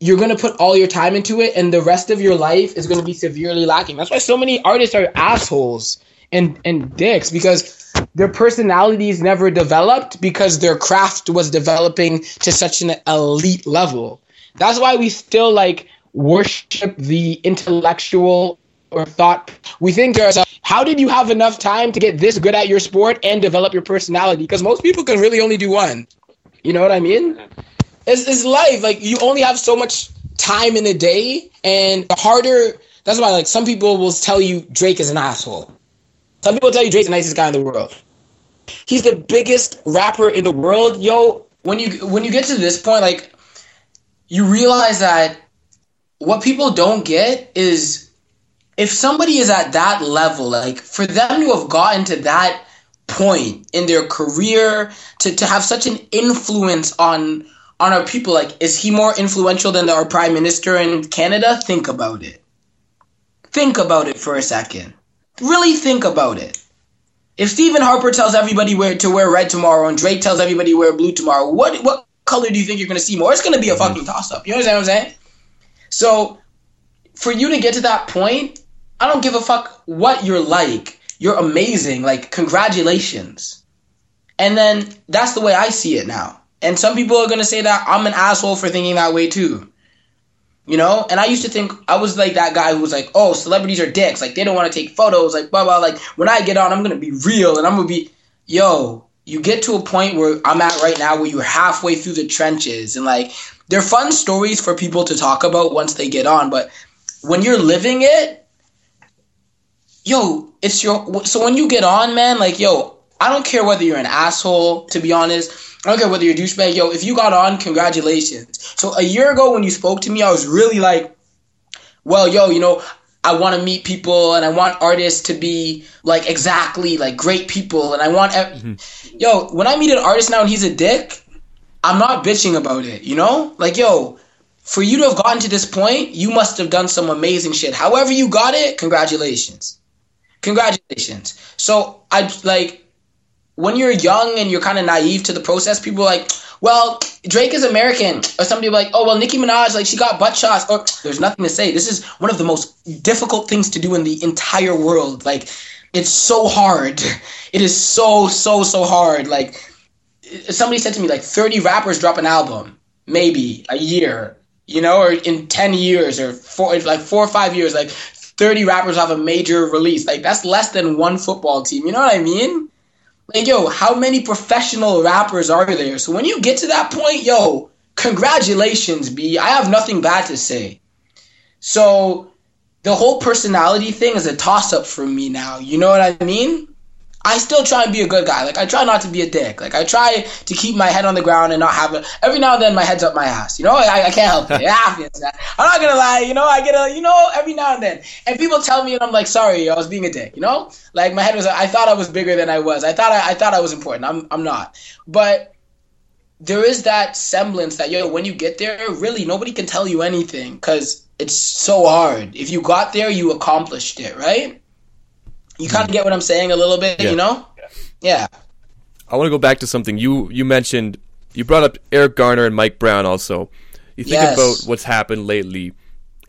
S14: you're going to put all your time into it and the rest of your life is going to be severely lacking. That's why so many artists are assholes and and dicks because their personalities never developed because their craft was developing to such an elite level. That's why we still like worship the intellectual or thought. We think to ourselves, how did you have enough time to get this good at your sport and develop your personality? Because most people can really only do one. You know what I mean? It's, it's life. Like you only have so much time in a day, and the harder. That's why, like, some people will tell you Drake is an asshole. Some people tell you Drake's the nicest guy in the world. He's the biggest rapper in the world, yo. When you when you get to this point, like, you realize that what people don't get is if somebody is at that level, like for them to have gotten to that point in their career, to, to have such an influence on on our people, like is he more influential than our prime minister in Canada? Think about it. Think about it for a second. Really think about it. If Stephen Harper tells everybody where to wear red tomorrow and Drake tells everybody wear blue tomorrow, what what color do you think you're going to see more? It's going to be a mm-hmm. fucking toss up. You understand what I'm saying? So, for you to get to that point, I don't give a fuck what you're like. You're amazing. Like, congratulations. And then that's the way I see it now. And some people are going to say that I'm an asshole for thinking that way too. You know? And I used to think I was like that guy who was like, oh, celebrities are dicks. Like, they don't want to take photos. Like, blah, blah. Like, when I get on, I'm going to be real and I'm going to be, yo, you get to a point where I'm at right now where you're halfway through the trenches and like, they're fun stories for people to talk about once they get on, but when you're living it, yo, it's your. So when you get on, man, like, yo, I don't care whether you're an asshole, to be honest. I don't care whether you're a douchebag. Yo, if you got on, congratulations. So a year ago when you spoke to me, I was really like, well, yo, you know, I want to meet people and I want artists to be like exactly like great people and I want. Mm-hmm. Yo, when I meet an artist now and he's a dick, I'm not bitching about it, you know? Like, yo, for you to have gotten to this point, you must have done some amazing shit. However you got it, congratulations. Congratulations. So I like when you're young and you're kind of naive to the process, people are like, well, Drake is American. Or somebody like, oh, well, Nicki Minaj, like, she got butt shots. Or there's nothing to say. This is one of the most difficult things to do in the entire world. Like, it's so hard. *laughs* It is so, so, so hard. Like, somebody said to me, like, 30 rappers drop an album, maybe a year, you know, or in 10 years or four, like four or five years, like, 30 rappers have a major release. Like, that's less than one football team. You know what I mean? Like, yo, how many professional rappers are there? So when you get to that point, yo, congratulations, B. I have nothing bad to say. So the whole personality thing is a toss up for me now. You know what I mean? I still try and be a good guy. Like I try not to be a dick. Like I try to keep my head on the ground and not have it. Every now and then, my head's up my ass. You know, I, I can't help it. *laughs* Ah, it happens. I'm not gonna lie. You know, I get a. You know, every now and then, and people tell me, and I'm like, sorry, I was being a dick. You know, like my head was. I thought I was bigger than I was. I thought I, I thought I was important. I'm. I'm not. But there is that semblance that yo, when you get there, really nobody can tell you anything because it's so hard. If you got there, you accomplished it, right? You kind of get what I'm saying a little bit,
S13: Yeah.
S14: you know? Yeah.
S13: I want to go back to something you you mentioned. You brought up Eric Garner and Mike Brown. Also, you think
S14: Yes.
S13: about what's happened lately,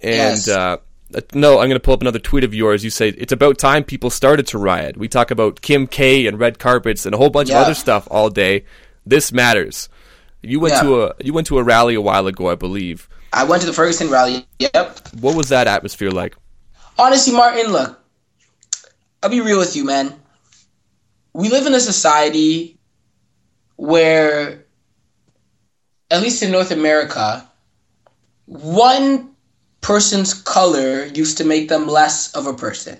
S13: and
S14: Yes.
S13: uh, uh, no, I'm going to pull up another tweet of yours. You say it's about time people started to riot. We talk about Kim K and red carpets and a whole bunch
S14: Yeah.
S13: of other stuff all day. This matters. You went
S14: Yeah.
S13: to a you went to a rally a while ago, I believe.
S14: I went to the Ferguson rally. Yep.
S13: What was that atmosphere like?
S14: Honestly, Martin, look, I'll be real with you, man. We live in a society where, at least in North America, one person's color used to make them less of a person.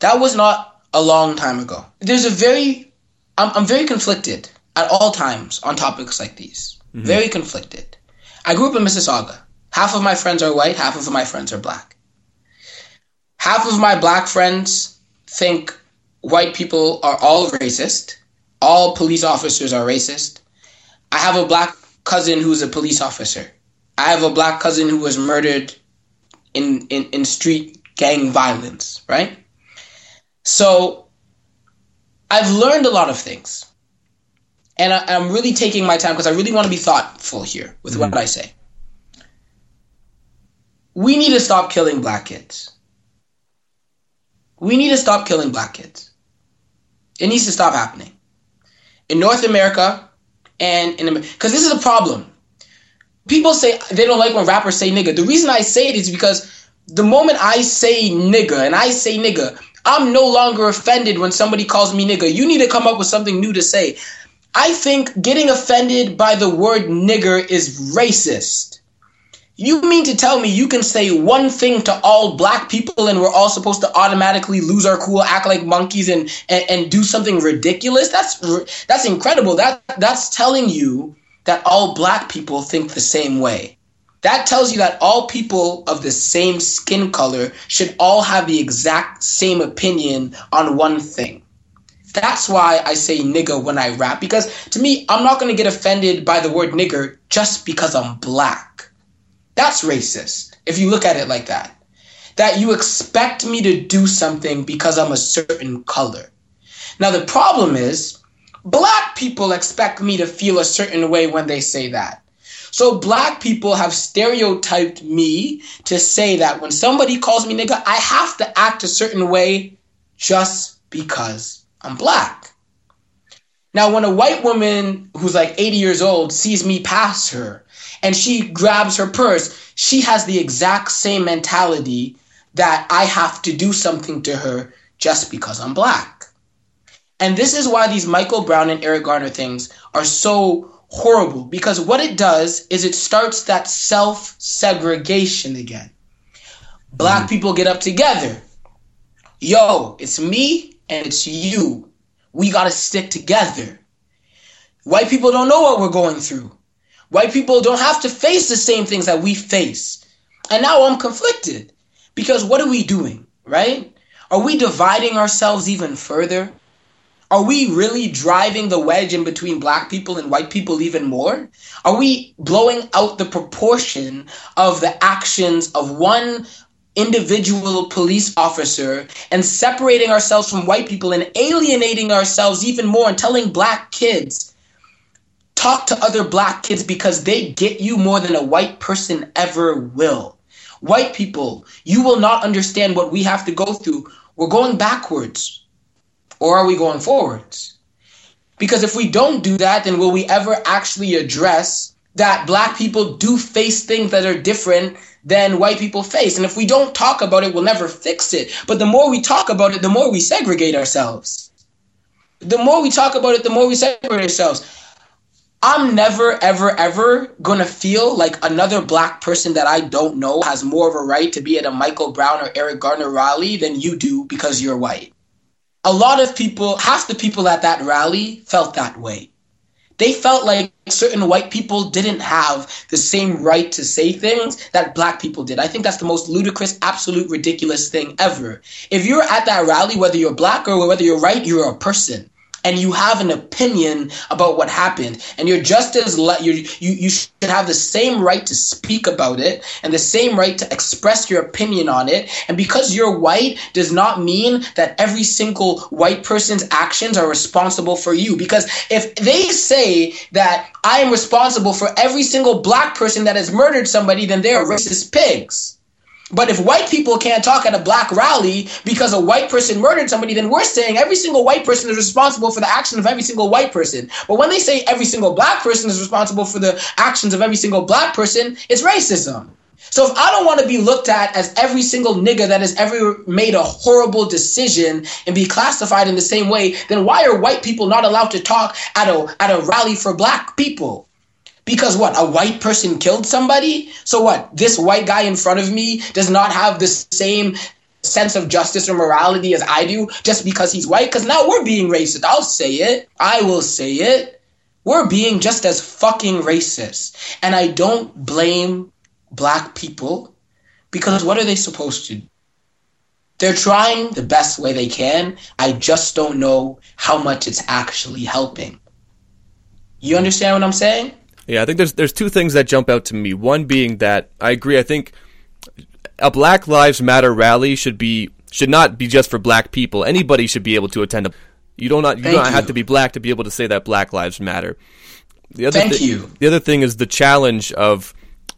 S14: That was not a long time ago. There's a very, I'm, I'm very conflicted at all times on topics like these. Mm-hmm. Very conflicted. I grew up in Mississauga. Half of my friends are white, half of my friends are black. Half of my black friends think white people are all racist. All police officers are racist. I have a black cousin who's a police officer. I have a black cousin who was murdered in, in, in street gang violence, right? So I've learned a lot of things. And I, I'm really taking my time because I really want to be thoughtful here with what mm-hmm. I say. We need to stop killing black kids. We need to stop killing black kids. It needs to stop happening. In North America and in because this is a problem. People say they don't like when rappers say nigga. The reason I say it is because the moment I say nigga and I say nigga, I'm no longer offended when somebody calls me nigga. You need to come up with something new to say. I think getting offended by the word nigger is racist. You mean to tell me you can say one thing to all black people and we're all supposed to automatically lose our cool, act like monkeys, and and, and do something ridiculous? That's that's incredible. That that's telling you that all black people think the same way. That tells you that all people of the same skin color should all have the exact same opinion on one thing. That's why I say nigga when I rap because to me, I'm not going to get offended by the word nigger just because I'm black. That's racist if you look at it like that. That you expect me to do something because I'm a certain color. Now, the problem is, black people expect me to feel a certain way when they say that. So, black people have stereotyped me to say that when somebody calls me nigga, I have to act a certain way just because I'm black. Now, when a white woman who's like 80 years old sees me pass her and she grabs her purse, she has the exact same mentality that I have to do something to her just because I'm black. And this is why these Michael Brown and Eric Garner things are so horrible because what it does is it starts that self segregation again. Black mm. people get up together. Yo, it's me and it's you. We got to stick together. White people don't know what we're going through. White people don't have to face the same things that we face. And now I'm conflicted because what are we doing, right? Are we dividing ourselves even further? Are we really driving the wedge in between black people and white people even more? Are we blowing out the proportion of the actions of one individual police officer and separating ourselves from white people and alienating ourselves even more and telling black kids talk to other black kids because they get you more than a white person ever will. White people, you will not understand what we have to go through. We're going backwards. Or are we going forwards? Because if we don't do that, then will we ever actually address that black people do face things that are different than white people face? And if we don't talk about it, we'll never fix it. But the more we talk about it, the more we segregate ourselves. The more we talk about it, the more we separate ourselves. I'm never, ever, ever gonna feel like another black person that I don't know has more of a right to be at a Michael Brown or Eric Garner rally than you do because you're white. A lot of people, half the people at that rally felt that way. They felt like certain white people didn't have the same right to say things that black people did. I think that's the most ludicrous, absolute ridiculous thing ever. If you're at that rally, whether you're black or whether you're white, you're a person and you have an opinion about what happened. And you're just as le- you you you should have the same right to speak about it and the same right to express your opinion on it. And because you're white does not mean that every single white person's actions are responsible for you. Because if they say that I am responsible for every single black person that has murdered somebody then they're racist pigs but if white people can't talk at a black rally because a white person murdered somebody, then we're saying every single white person is responsible for the action of every single white person. But when they say every single black person is responsible for the actions of every single black person, it's racism. So if I don't want to be looked at as every single nigga that has ever made a horrible decision and be classified in the same way, then why are white people not allowed to talk at a at a rally for black people? Because what? A white person killed somebody? So what? This white guy in front of me does not have the same sense of justice or morality as I do just because he's white? Because now we're being racist. I'll say it. I will say it. We're being just as fucking racist. And I don't blame black people because what are they supposed to do? They're trying the best way they can. I just don't know how much it's actually helping. You understand what I'm saying?
S13: Yeah, I think there's there's two things that jump out to me. One being that I agree. I think a Black Lives Matter rally should be should not be just for black people. Anybody should be able to attend. A, you don't not you
S14: Thank
S13: don't have to be black to be able to say that Black Lives Matter. The other
S14: Thank
S13: thi-
S14: you.
S13: The other thing is the challenge of.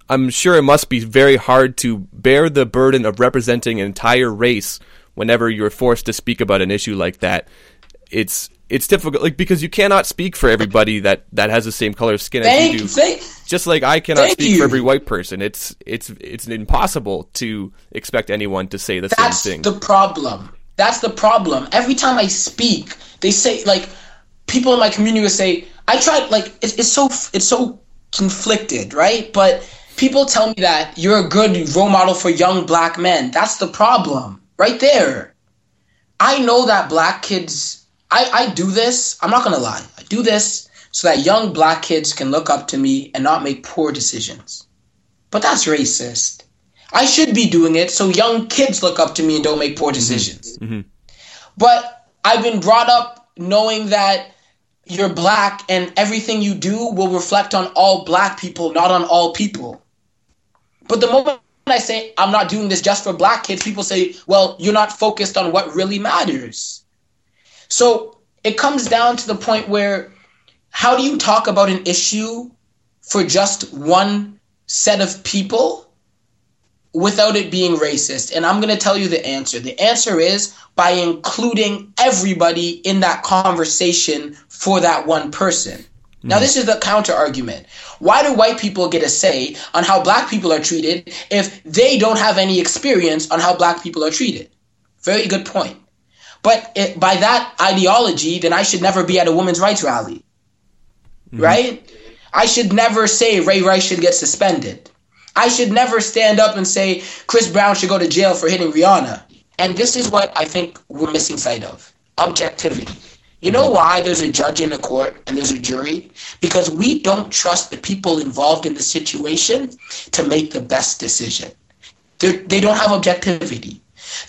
S13: I'm sure it must be very hard to bear the burden of representing an entire race whenever you're forced to speak about an issue like that. It's it's difficult, like because you cannot speak for everybody that that has the same color of skin as
S14: Thank
S13: you
S14: you.
S13: do.
S14: Thank,
S13: Just like I cannot speak for every white person. It's it's it's impossible to expect anyone to say the
S14: That's
S13: same thing.
S14: That's the problem. That's the problem. Every time I speak, they say like people in my community will say I tried like it's so it's so conflicted, right? But people tell me that you're a good role model for young black men. That's the problem, right there. I know that black kids. I I do this. I'm not gonna lie. I do this so that young black kids can look up to me and not make poor decisions. But that's racist. I should be doing it so young kids look up to me and don't make poor decisions. mm-hmm But I've been brought up knowing that you're black and everything you do will reflect on all black people, not on all people. But the moment I say I'm not doing this just for black kids, people say, well, you're not focused on what really matters. So it comes down to the point where how do you talk about an issue for just one set of people without it being racist? And I'm going to tell you the answer. The answer is by including everybody in that conversation for that one person. Now, mm. this is the counter argument. Why do white people get a say on how black people are treated if they don't have any experience on how black people are treated? Very good point. But it, by that ideology, then I should never be at a women's rights rally. Mm-hmm. Right? I should never say Ray Rice should get suspended. I should never stand up and say Chris Brown should go to jail for hitting Rihanna. And this is what I think we're missing sight of objectivity. You know why there's a judge in a court and there's a jury? Because we don't trust the people involved in the situation to make the best decision. They're, they don't have objectivity.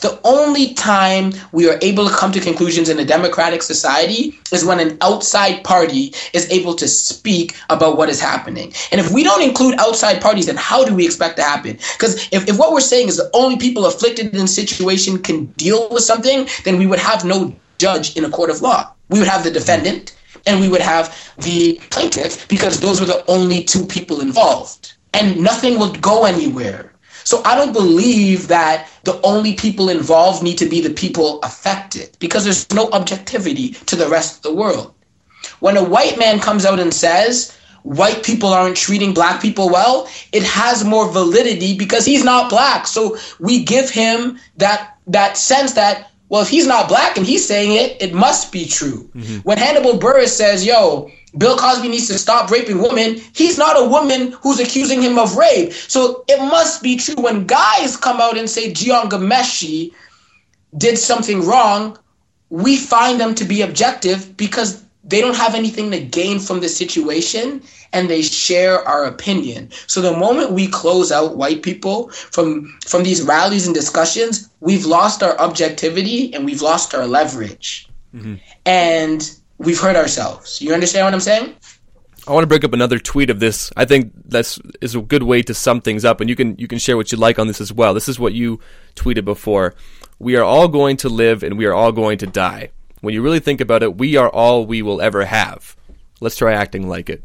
S14: The only time we are able to come to conclusions in a democratic society is when an outside party is able to speak about what is happening. And if we don't include outside parties, then how do we expect to happen? Because if, if what we're saying is the only people afflicted in situation can deal with something, then we would have no judge in a court of law. We would have the defendant and we would have the plaintiff because those were the only two people involved. And nothing would go anywhere. So I don't believe that the only people involved need to be the people affected because there's no objectivity to the rest of the world. When a white man comes out and says white people aren't treating black people well, it has more validity because he's not black. So we give him that that sense that well, if he's not black and he's saying it, it must be true. Mm-hmm. When Hannibal Buress says, "Yo, Bill Cosby needs to stop raping women. He's not a woman who's accusing him of rape. So it must be true when guys come out and say Jian Ghomeshi did something wrong, we find them to be objective because they don't have anything to gain from the situation and they share our opinion. So the moment we close out white people from from these rallies and discussions, we've lost our objectivity and we've lost our leverage. Mm-hmm. And we've hurt ourselves. You understand what I'm saying?
S13: I want to break up another tweet of this. I think that's is a good way to sum things up, and you can you can share what you like on this as well. This is what you tweeted before. We are all going to live, and we are all going to die. When you really think about it, we are all we will ever have. Let's try acting like it.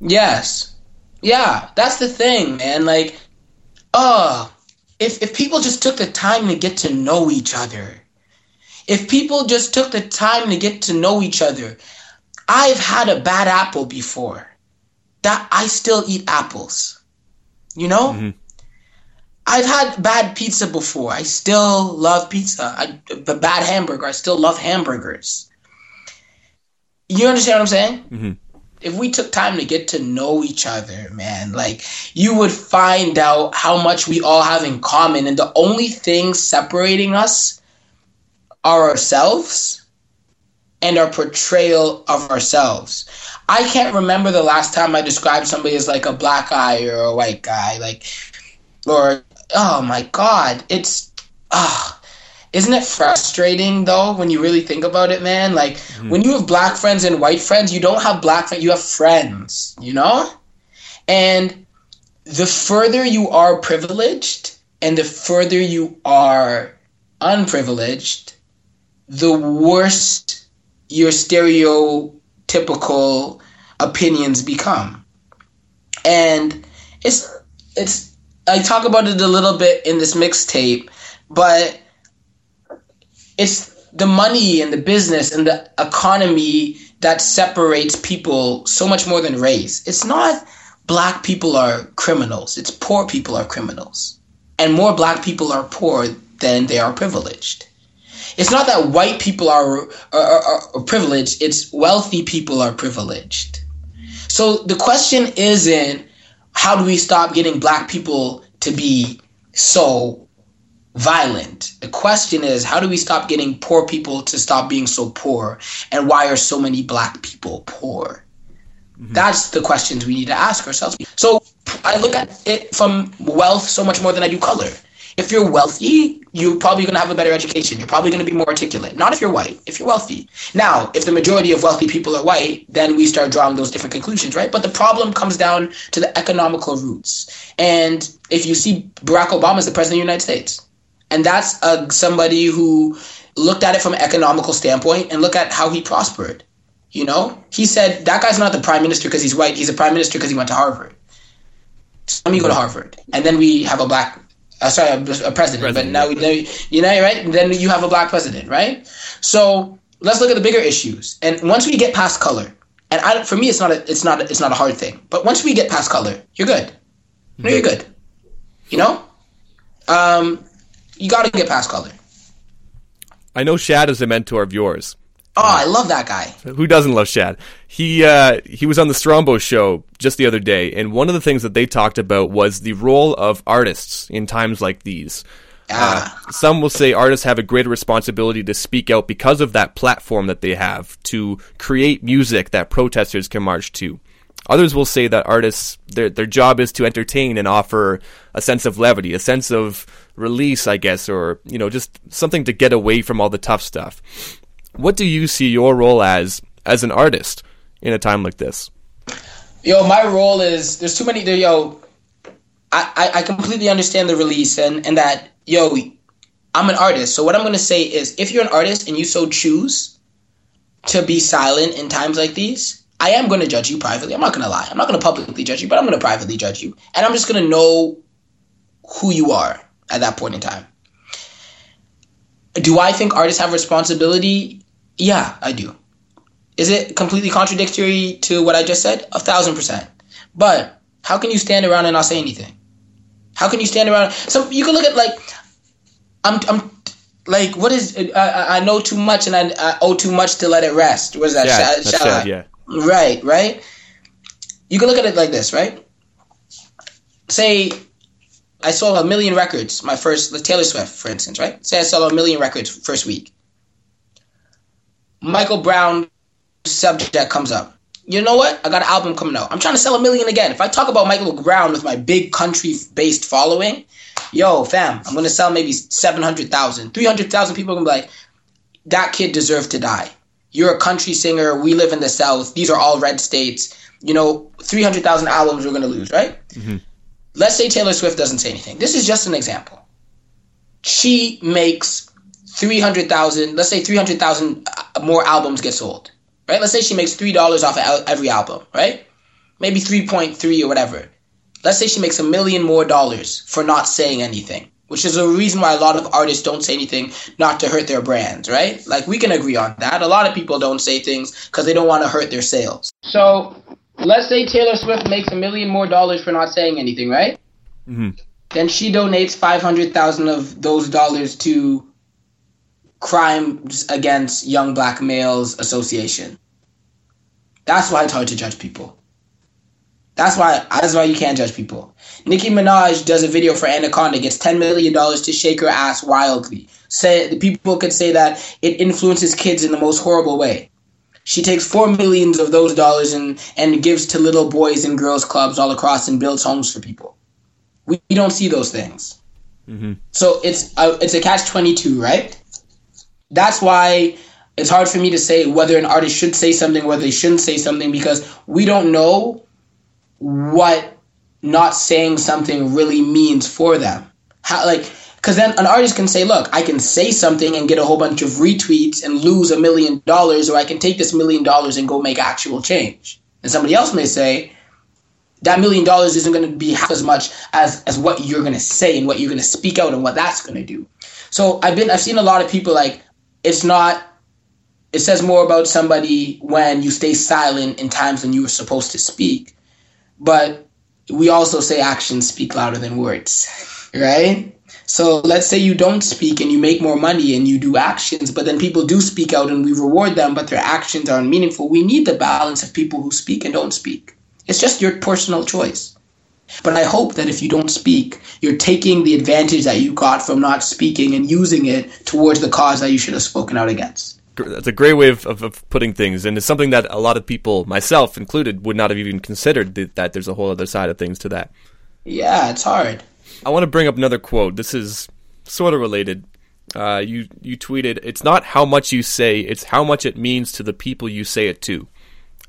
S14: Yes. Yeah, that's the thing, man. Like, uh, if if people just took the time to get to know each other, if people just took the time to get to know each other, I've had a bad apple before. That I still eat apples. You know? Mm-hmm. I've had bad pizza before. I still love pizza. I, a bad hamburger. I still love hamburgers. You understand what I'm saying? Mm-hmm. If we took time to get to know each other, man, like you would find out how much we all have in common, and the only thing separating us ourselves and our portrayal of ourselves. I can't remember the last time I described somebody as like a black guy or a white guy, like, or oh my god, it's ah. Isn't it frustrating though when you really think about it, man? Like when you have black friends and white friends, you don't have black friends, you have friends, you know? And the further you are privileged and the further you are unprivileged, the worse your stereotypical opinions become. And it's it's I talk about it a little bit in this mixtape, but it's the money and the business and the economy that separates people so much more than race. It's not black people are criminals, it's poor people are criminals. And more black people are poor than they are privileged. It's not that white people are, are, are, privileged, it's wealthy people are privileged. So the question isn't how do we stop getting black people to be so violent? The question is how do we stop getting poor people to stop being so poor? And why are so many black people poor? Mm-hmm. That's the questions we need to ask ourselves. So I look at it from wealth so much more than I do color. If you're wealthy, you're probably going to have a better education. You're probably going to be more articulate. Not if you're white, if you're wealthy. Now, if the majority of wealthy people are white, then we start drawing those different conclusions, right? But the problem comes down to the economical roots. And if you see Barack Obama as the president of the United States, and that's uh, somebody who looked at it from an economical standpoint and look at how he prospered. You know, he said that guy's not the prime minister because he's white. He's a prime minister because he went to Harvard. So let me go to Harvard, and then we have a black, uh, sorry, a, a president. But now we, now we- you know, right? Then you have a black president, right? So let's look at the bigger issues. And once we get past color, and I, for me, it's not a, it's not, a, it's not a hard thing. But once we get past color, you're good. No, you're good. You know, um, you got to get past color.
S13: I know Shad is a mentor of yours.
S14: Oh, I love that guy.
S13: Who doesn't love Shad? He uh, he was on the Strombo show just the other day, and one of the things that they talked about was the role of artists in times like these. Uh, some will say artists have a greater responsibility to speak out because of that platform that they have to create music that protesters can march to. Others will say that artists their their job is to entertain and offer a sense of levity, a sense of release, I guess, or you know, just something to get away from all the tough stuff. What do you see your role as as an artist in a time like this?
S14: Yo, my role is there's too many. There, yo, I, I completely understand the release and and that yo, I'm an artist. So what I'm gonna say is, if you're an artist and you so choose to be silent in times like these, I am gonna judge you privately. I'm not gonna lie. I'm not gonna publicly judge you, but I'm gonna privately judge you, and I'm just gonna know who you are at that point in time. Do I think artists have responsibility? Yeah, I do. Is it completely contradictory to what I just said? A thousand percent. But how can you stand around and not say anything? How can you stand around? So you can look at like, I'm, I'm like, what is? I, I- I know too much and I, I owe too much to let it rest. What is that?
S13: Shad,
S14: Shad-
S13: that's yeah.
S14: Right, right. You can look at it like this, right? Say I sold a million records my first like Taylor Swift, for instance, right? Say I sold a million records first week. Michael Brown subject comes up. You know what? I got an album coming out. I'm trying to sell a million again. If I talk about Michael Brown with my big country based following, yo, fam, I'm gonna sell maybe 700,000. 300,000 people are gonna be like, that kid deserved to die. You're a country singer. We live in the South. These are all red states. You know, 300,000 albums we're gonna lose, right? Mm-hmm. Let's say Taylor Swift doesn't say anything. This is just an example. She makes 300,000, let's say 300,000 more albums get sold, right? Let's say she makes $3 off of every album, right? Maybe 3.3 or whatever. Let's say she makes a million more dollars for not saying anything, which is a reason why a lot of artists don't say anything not to hurt their brands, right? Like we can agree on that. A lot of people don't say things because they don't want to hurt their sales. So let's say Taylor Swift makes a million more dollars for not saying anything, right? Mm-hmm. Then she donates 500,000 of those dollars to Crimes Against Young Black Males Association. That's why it's hard to judge people. That's why that's why you can't judge people. Nicki Minaj does a video for Anaconda, gets ten million dollars to shake her ass wildly. Say the people could say that it influences kids in the most horrible way. She takes four millions of those dollars and and gives to little boys and girls clubs all across and builds homes for people. We, we don't see those things. Mm-hmm. So it's a, it's a catch twenty two, right? That's why it's hard for me to say whether an artist should say something, whether they shouldn't say something, because we don't know what not saying something really means for them. How like because then an artist can say, look, I can say something and get a whole bunch of retweets and lose a million dollars, or I can take this million dollars and go make actual change. And somebody else may say, that million dollars isn't going to be half as much as, as what you're going to say and what you're going to speak out and what that's going to do. So I've been I've seen a lot of people like it's not it says more about somebody when you stay silent in times when you were supposed to speak. But we also say actions speak louder than words, right? So let's say you don't speak and you make more money and you do actions, but then people do speak out and we reward them, but their actions aren't meaningful. We need the balance of people who speak and don't speak. It's just your personal choice. But I hope that if you don't speak, you're taking the advantage that you got from not speaking and using it towards the cause that you should have spoken out against.
S13: That's a great way of, of, of putting things, and it's something that a lot of people, myself included, would not have even considered th- that there's a whole other side of things to that.
S14: Yeah, it's hard.
S13: I want to bring up another quote. This is sort of related. Uh, you you tweeted, "It's not how much you say; it's how much it means to the people you say it to."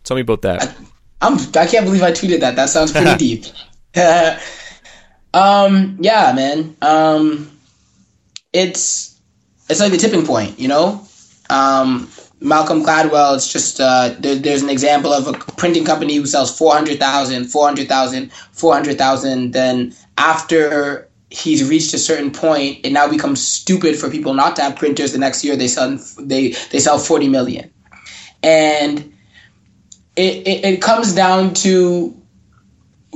S13: Tell me about that.
S14: I'm I can't believe I tweeted that. That sounds pretty *laughs* deep. *laughs* um, yeah, man. Um, it's it's like the tipping point, you know. Um, Malcolm Gladwell. It's just uh, there, there's an example of a printing company who sells 400,000, 400,000, 400,000. Then after he's reached a certain point, it now becomes stupid for people not to have printers. The next year they sell they they sell 40 million, and it, it, it comes down to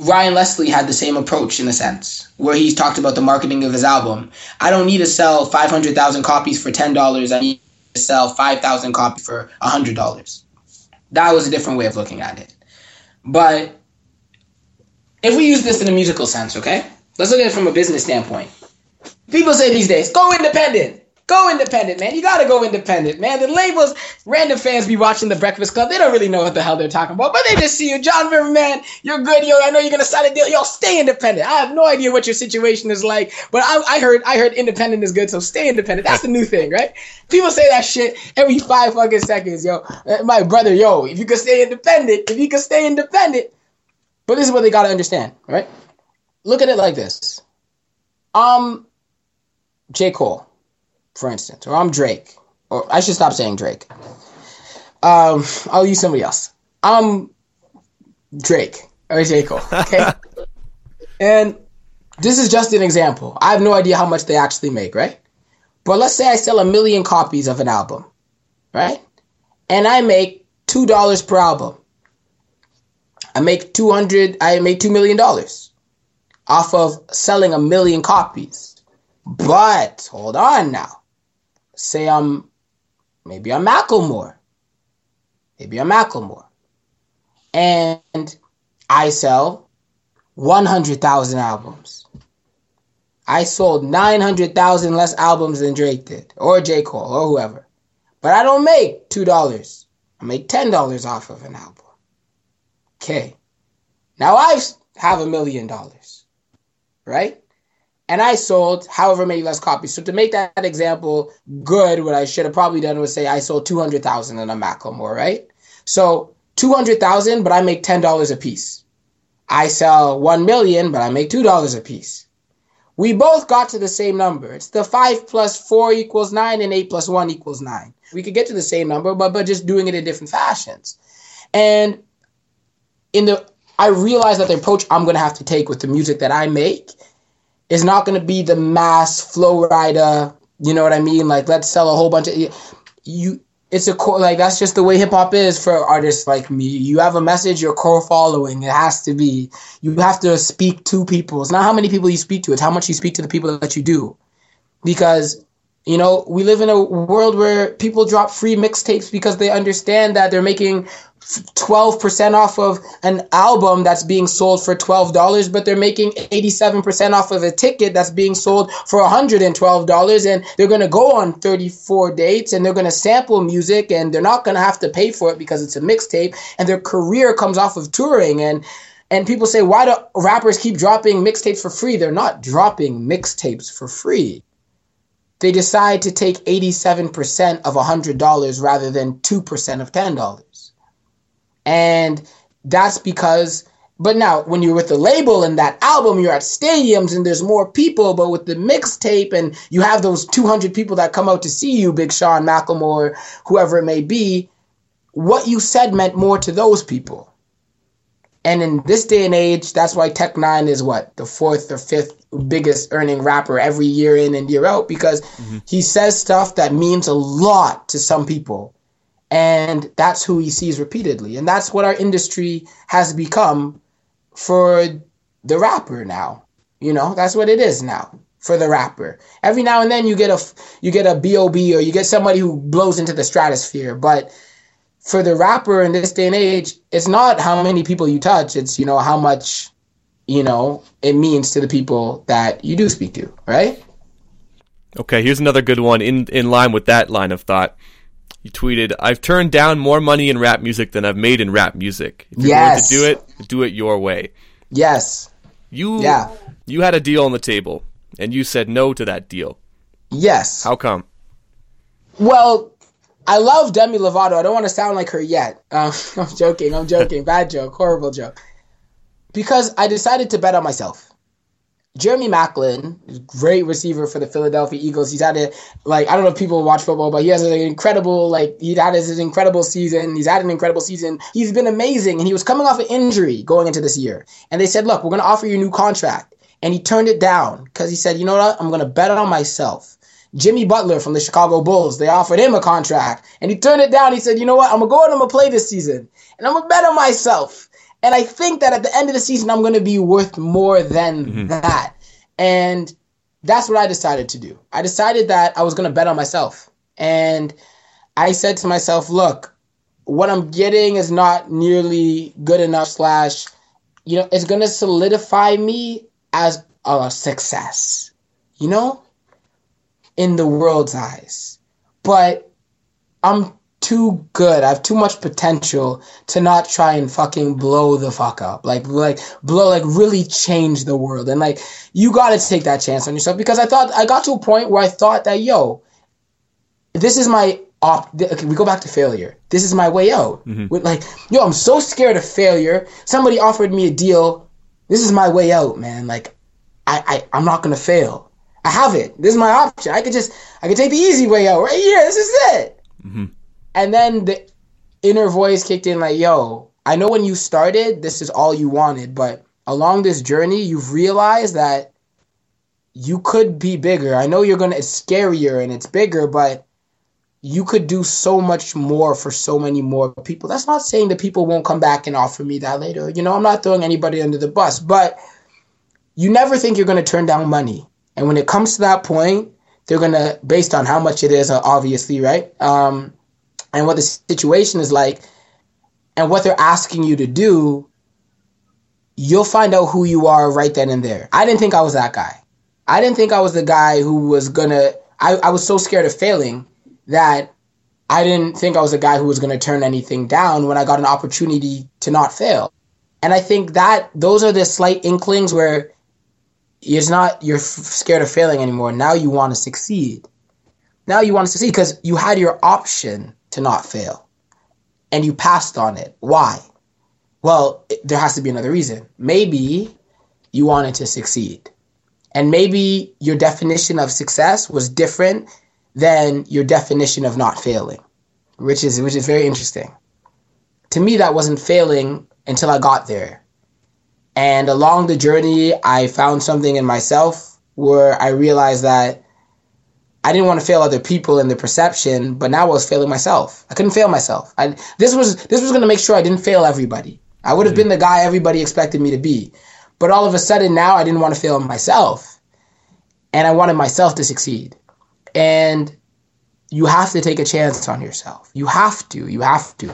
S14: Ryan Leslie had the same approach in a sense, where he's talked about the marketing of his album. I don't need to sell 500,000 copies for $10. I need to sell 5,000 copies for $100. That was a different way of looking at it. But if we use this in a musical sense, okay? Let's look at it from a business standpoint. People say these days, go independent. Go independent, man. You gotta go independent, man. The labels, random fans be watching The Breakfast Club. They don't really know what the hell they're talking about, but they just see you. John River, man, you're good, yo. I know you're gonna sign a deal. Yo, stay independent. I have no idea what your situation is like, but I, I heard, I heard independent is good, so stay independent. That's the new thing, right? People say that shit every five fucking seconds, yo. Uh, My brother, yo, if you could stay independent, if you could stay independent. But this is what they gotta understand, right? Look at it like this. Um, J. Cole for instance, or I'm Drake, or I should stop saying Drake. Um, I'll use somebody else. I'm Drake or J. Cole. Okay, *laughs* and this is just an example. I have no idea how much they actually make, right? But let's say I sell a million copies of an album, right? And I make two dollars per album. I make two hundred. I make two million dollars off of selling a million copies. But hold on now say I'm maybe I'm Macklemore. Maybe I'm Macklemore. and I sell 100,000 albums. I sold 900,000 less albums than Drake did, or J. Cole, or whoever. But I don't make $2. I make $10 off of an album. Okay. Now I have a million dollars, right? And I sold however many less copies. So to make that example good, what I should have probably done was say I sold 200,000 in a Macklemore, right? So 200,000, but I make $10 a piece. I sell 1 million, but I make $2 a piece. We both got to the same number. It's the 5 plus 4 equals 9 and 8 plus 1 equals 9. We could get to the same number, but, but just doing it in different fashions. And in the I realize that the approach I'm going to have to take with the music that I make is not going to be the mass flow rider, you know what I mean? Like let's sell a whole bunch of you it's a core like that's just the way hip hop is for artists like me. You have a message, your core following. It has to be. You have to speak to people. It's not how many people you speak to. It's how much you speak to the people that you do. Because you know we live in a world where people drop free mixtapes because they understand that they're making 12% off of an album that's being sold for $12, but they're making 87% off of a ticket that's being sold for $112. And they're going to go on 34 dates and they're going to sample music and they're not going to have to pay for it because it's a mixtape. And their career comes off of touring. And and people say, why do rappers keep dropping mixtapes for free? They're not dropping mixtapes for free. They decide to take 87% of $100 rather than 2% of $10. And that's because, but now when you're with the label and that album, you're at stadiums and there's more people. But with the mixtape and you have those 200 people that come out to see you, Big Sean, Macklemore, whoever it may be, what you said meant more to those people. And in this day and age, that's why Tech N9ne is what the fourth or fifth biggest earning rapper every year in and year out because mm-hmm. he says stuff that means a lot to some people and that's who he sees repeatedly. And that's what our industry has become for the rapper now. You know, that's what it is now for the rapper. Every now and then you get a you get a BOB or you get somebody who blows into the stratosphere, but for the rapper in this day and age, it's not how many people you touch, it's you know how much you know it means to the people that you do speak to, right?
S13: Okay, here's another good one in in line with that line of thought. You tweeted, "I've turned down more money in rap music than I've made in rap music. If you're
S14: yes.
S13: going to do it, do it your way."
S14: Yes.
S13: You
S14: yeah.
S13: You had a deal on the table, and you said no to that deal.
S14: Yes.
S13: How come?
S14: Well, I love Demi Lovato. I don't want to sound like her yet. *laughs* I'm joking. I'm joking. Bad joke. Horrible joke. Because I decided to bet on myself. Jeremy Maclin, great receiver for the Philadelphia Eagles. He's had a like I don't know if people watch football, but he has an incredible like he had his incredible season. He's had an incredible season. He's been amazing, and he was coming off an injury going into this year. And they said, "Look, we're going to offer you a new contract," and he turned it down because he said, "You know what? I'm going to bet on myself." Jimmy Butler from the Chicago Bulls, they offered him a contract, and he turned it down. He said, "You know what? I'm gonna go and I'm gonna play this season, and I'm gonna bet on myself." And I think that at the end of the season, I'm going to be worth more than mm-hmm. that. And that's what I decided to do. I decided that I was going to bet on myself. And I said to myself, look, what I'm getting is not nearly good enough, slash, you know, it's going to solidify me as a success, you know, in the world's eyes. But I'm too good. I have too much potential to not try and fucking blow the fuck up. Like like blow like really change the world. And like you got to take that chance on yourself because I thought I got to a point where I thought that yo this is my op okay, we go back to failure. This is my way out. Mm-hmm. With like yo I'm so scared of failure. Somebody offered me a deal. This is my way out, man. Like I, I I'm not going to fail. I have it. This is my option. I could just I could take the easy way out right here. This is it. Mm-hmm. And then the inner voice kicked in like, yo, I know when you started, this is all you wanted, but along this journey, you've realized that you could be bigger. I know you're gonna it's scarier and it's bigger, but you could do so much more for so many more people. That's not saying that people won't come back and offer me that later. You know, I'm not throwing anybody under the bus, but you never think you're gonna turn down money. And when it comes to that point, they're gonna based on how much it is, obviously, right? Um, and what the situation is like. and what they're asking you to do, you'll find out who you are right then and there. I didn't think I was that guy. I didn't think I was the guy who was gonna. I, I was so scared of failing that I didn't think I was a guy who was gonna turn anything down when I got an opportunity to not fail. And I think that those are the slight inklings where it's not you're f- scared of failing anymore. Now you want to succeed. Now you want to succeed because you had your option to not fail and you passed on it. Why? Well, it, there has to be another reason. Maybe you wanted to succeed. And maybe your definition of success was different than your definition of not failing, which is which is very interesting. To me that wasn't failing until I got there. And along the journey, I found something in myself where I realized that I didn't want to fail other people in the perception, but now I was failing myself. I couldn't fail myself. I, this was this was going to make sure I didn't fail everybody. I would have mm-hmm. been the guy everybody expected me to be, but all of a sudden now I didn't want to fail myself, and I wanted myself to succeed. And you have to take a chance on yourself. You have to. You have to.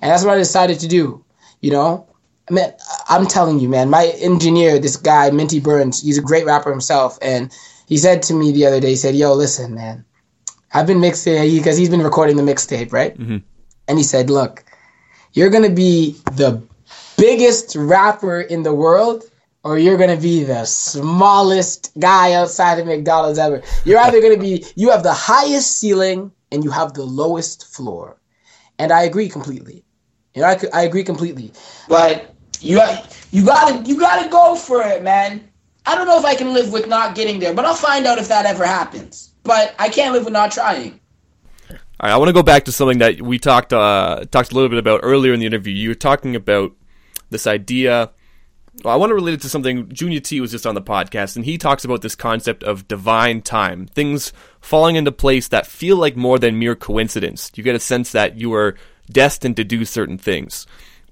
S14: And that's what I decided to do. You know, I mean, I'm telling you, man. My engineer, this guy Minty Burns, he's a great rapper himself, and he said to me the other day, he said, "Yo, listen, man, I've been mixing because he's been recording the mixtape, right?"
S13: Mm-hmm.
S14: And he said, "Look, you're gonna be the biggest rapper in the world." Or you're gonna be the smallest guy outside of McDonald's ever. You're either gonna be you have the highest ceiling and you have the lowest floor, and I agree completely. You know, I, I agree completely. But you you gotta you gotta go for it, man. I don't know if I can live with not getting there, but I'll find out if that ever happens. But I can't live with not trying.
S13: All right, I want to go back to something that we talked uh, talked a little bit about earlier in the interview. You were talking about this idea. Well, I want to relate it to something Junia-T was just on the podcast, and he talks about this concept of divine time, things falling into place that feel like more than mere coincidence. You get a sense that you are destined to do certain things.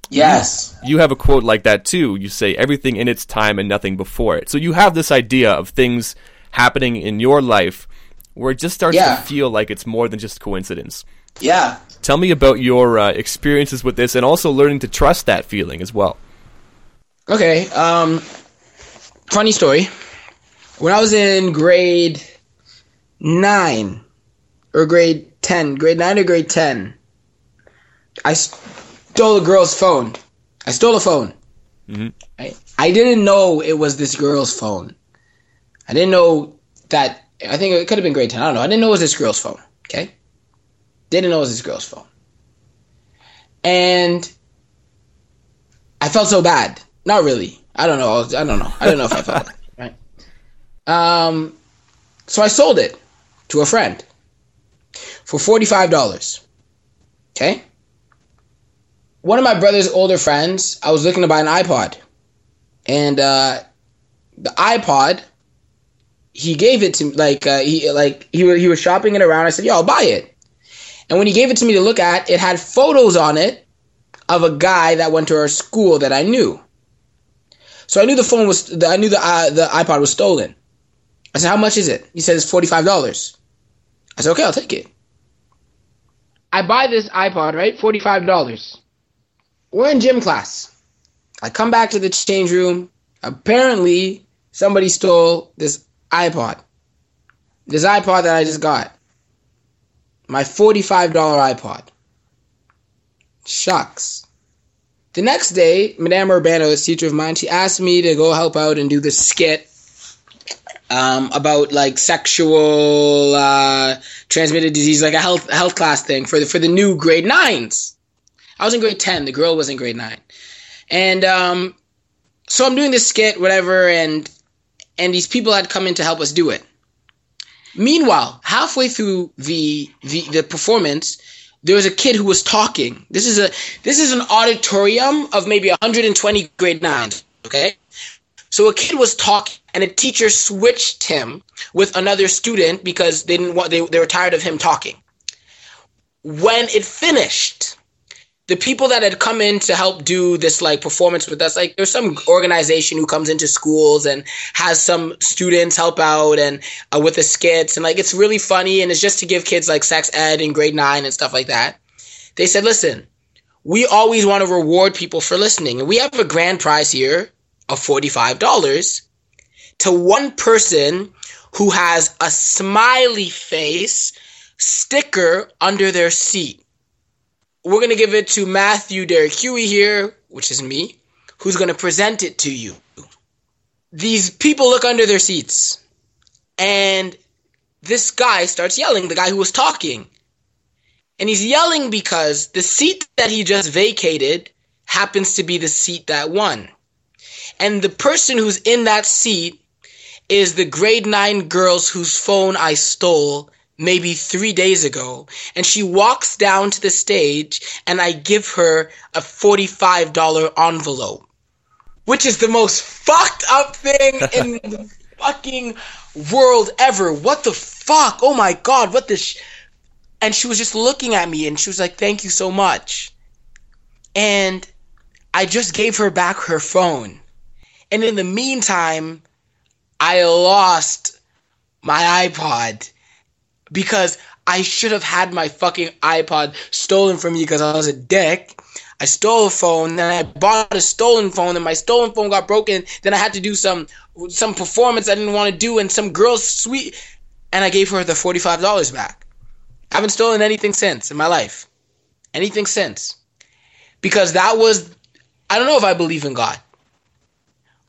S14: Yes.
S13: You have a quote like that too. You say everything in its time and nothing before it. So you have this idea of things happening in your life where it just starts
S14: Yeah.
S13: to feel like it's more than just coincidence.
S14: Yeah.
S13: Tell me about your uh, experiences with this and also learning to trust that feeling as well.
S14: Okay. Um, funny story. When I was in grade nine or grade ten, grade nine or grade ten, I stole a girl's phone. I stole a phone.
S13: Mhm.
S14: I, I didn't know it was this girl's phone. I didn't know that. I think it could have been grade ten. I don't know. I didn't know it was this girl's phone. Okay. Didn't know it was this girl's phone. And I felt so bad. Not really. I don't know. I don't know. I don't know if I felt it, right. Um, so I sold it to a friend for forty five dollars. Okay. One of my brother's older friends, I was looking to buy an iPod, and uh, the iPod, he gave it to me like uh, he like he he was shopping it around. I said, "Yo, I'll buy it." And when he gave it to me to look at, it had photos on it of a guy that went to our school that I knew. So I knew the phone was, I knew the uh, the iPod was stolen. I said, "How much is it?" He said, "It's forty five dollars." I said, "Okay, I'll take it." I buy this iPod, right? Forty five dollars. We're in gym class. I come back to the change room. Apparently, somebody stole this iPod. This iPod that I just got. My $45 iPod. Shucks. The next day, Madame Urbano, this teacher of mine, she asked me to go help out and do this skit um, about like sexual uh, transmitted disease, like a health health class thing for the for the new grade nines. I was in grade ten. The girl was in grade nine, and um, so I'm doing this skit, whatever, and and these people had come in to help us do it. Meanwhile, halfway through the the, the performance, there was a kid who was talking. This is a this is an auditorium of maybe 120 grade nines. Okay, so a kid was talking, and a teacher switched him with another student because they didn't want they, they were tired of him talking. When it finished, the people that had come in to help do this like performance with us, like there's some organization who comes into schools and has some students help out and uh, with the skits and like it's really funny and it's just to give kids like sex ed in grade nine and stuff like that. They said, listen, we always want to reward people for listening. And we have a grand prize here of $45 to one person who has a smiley face sticker under their seat. We're going to give it to Matthew Derek Huey here, which is me, who's going to present it to you. These people look under their seats, and this guy starts yelling, the guy who was talking. And he's yelling because the seat that he just vacated happens to be the seat that won. And the person who's in that seat is the grade 9 girls whose phone I stole maybe three days ago. And she walks down to the stage and I give her a $45 envelope. Which is the most fucked up thing *laughs* in the fucking world ever. What the fuck? Oh my god, what the sh- and she was just looking at me and she was like, "Thank you so much." And I just gave her back her phone. And in the meantime, I lost my iPod because I should have had my fucking iPod stolen from me because I was a dick. I stole a phone, then I bought a stolen phone, and my stolen phone got broken. Then I had to do some some performance I didn't want to do, and some girl's sweet, and I gave her the forty five dollars back. I haven't stolen anything since in my life, anything since, because that was I don't know if I believe in God,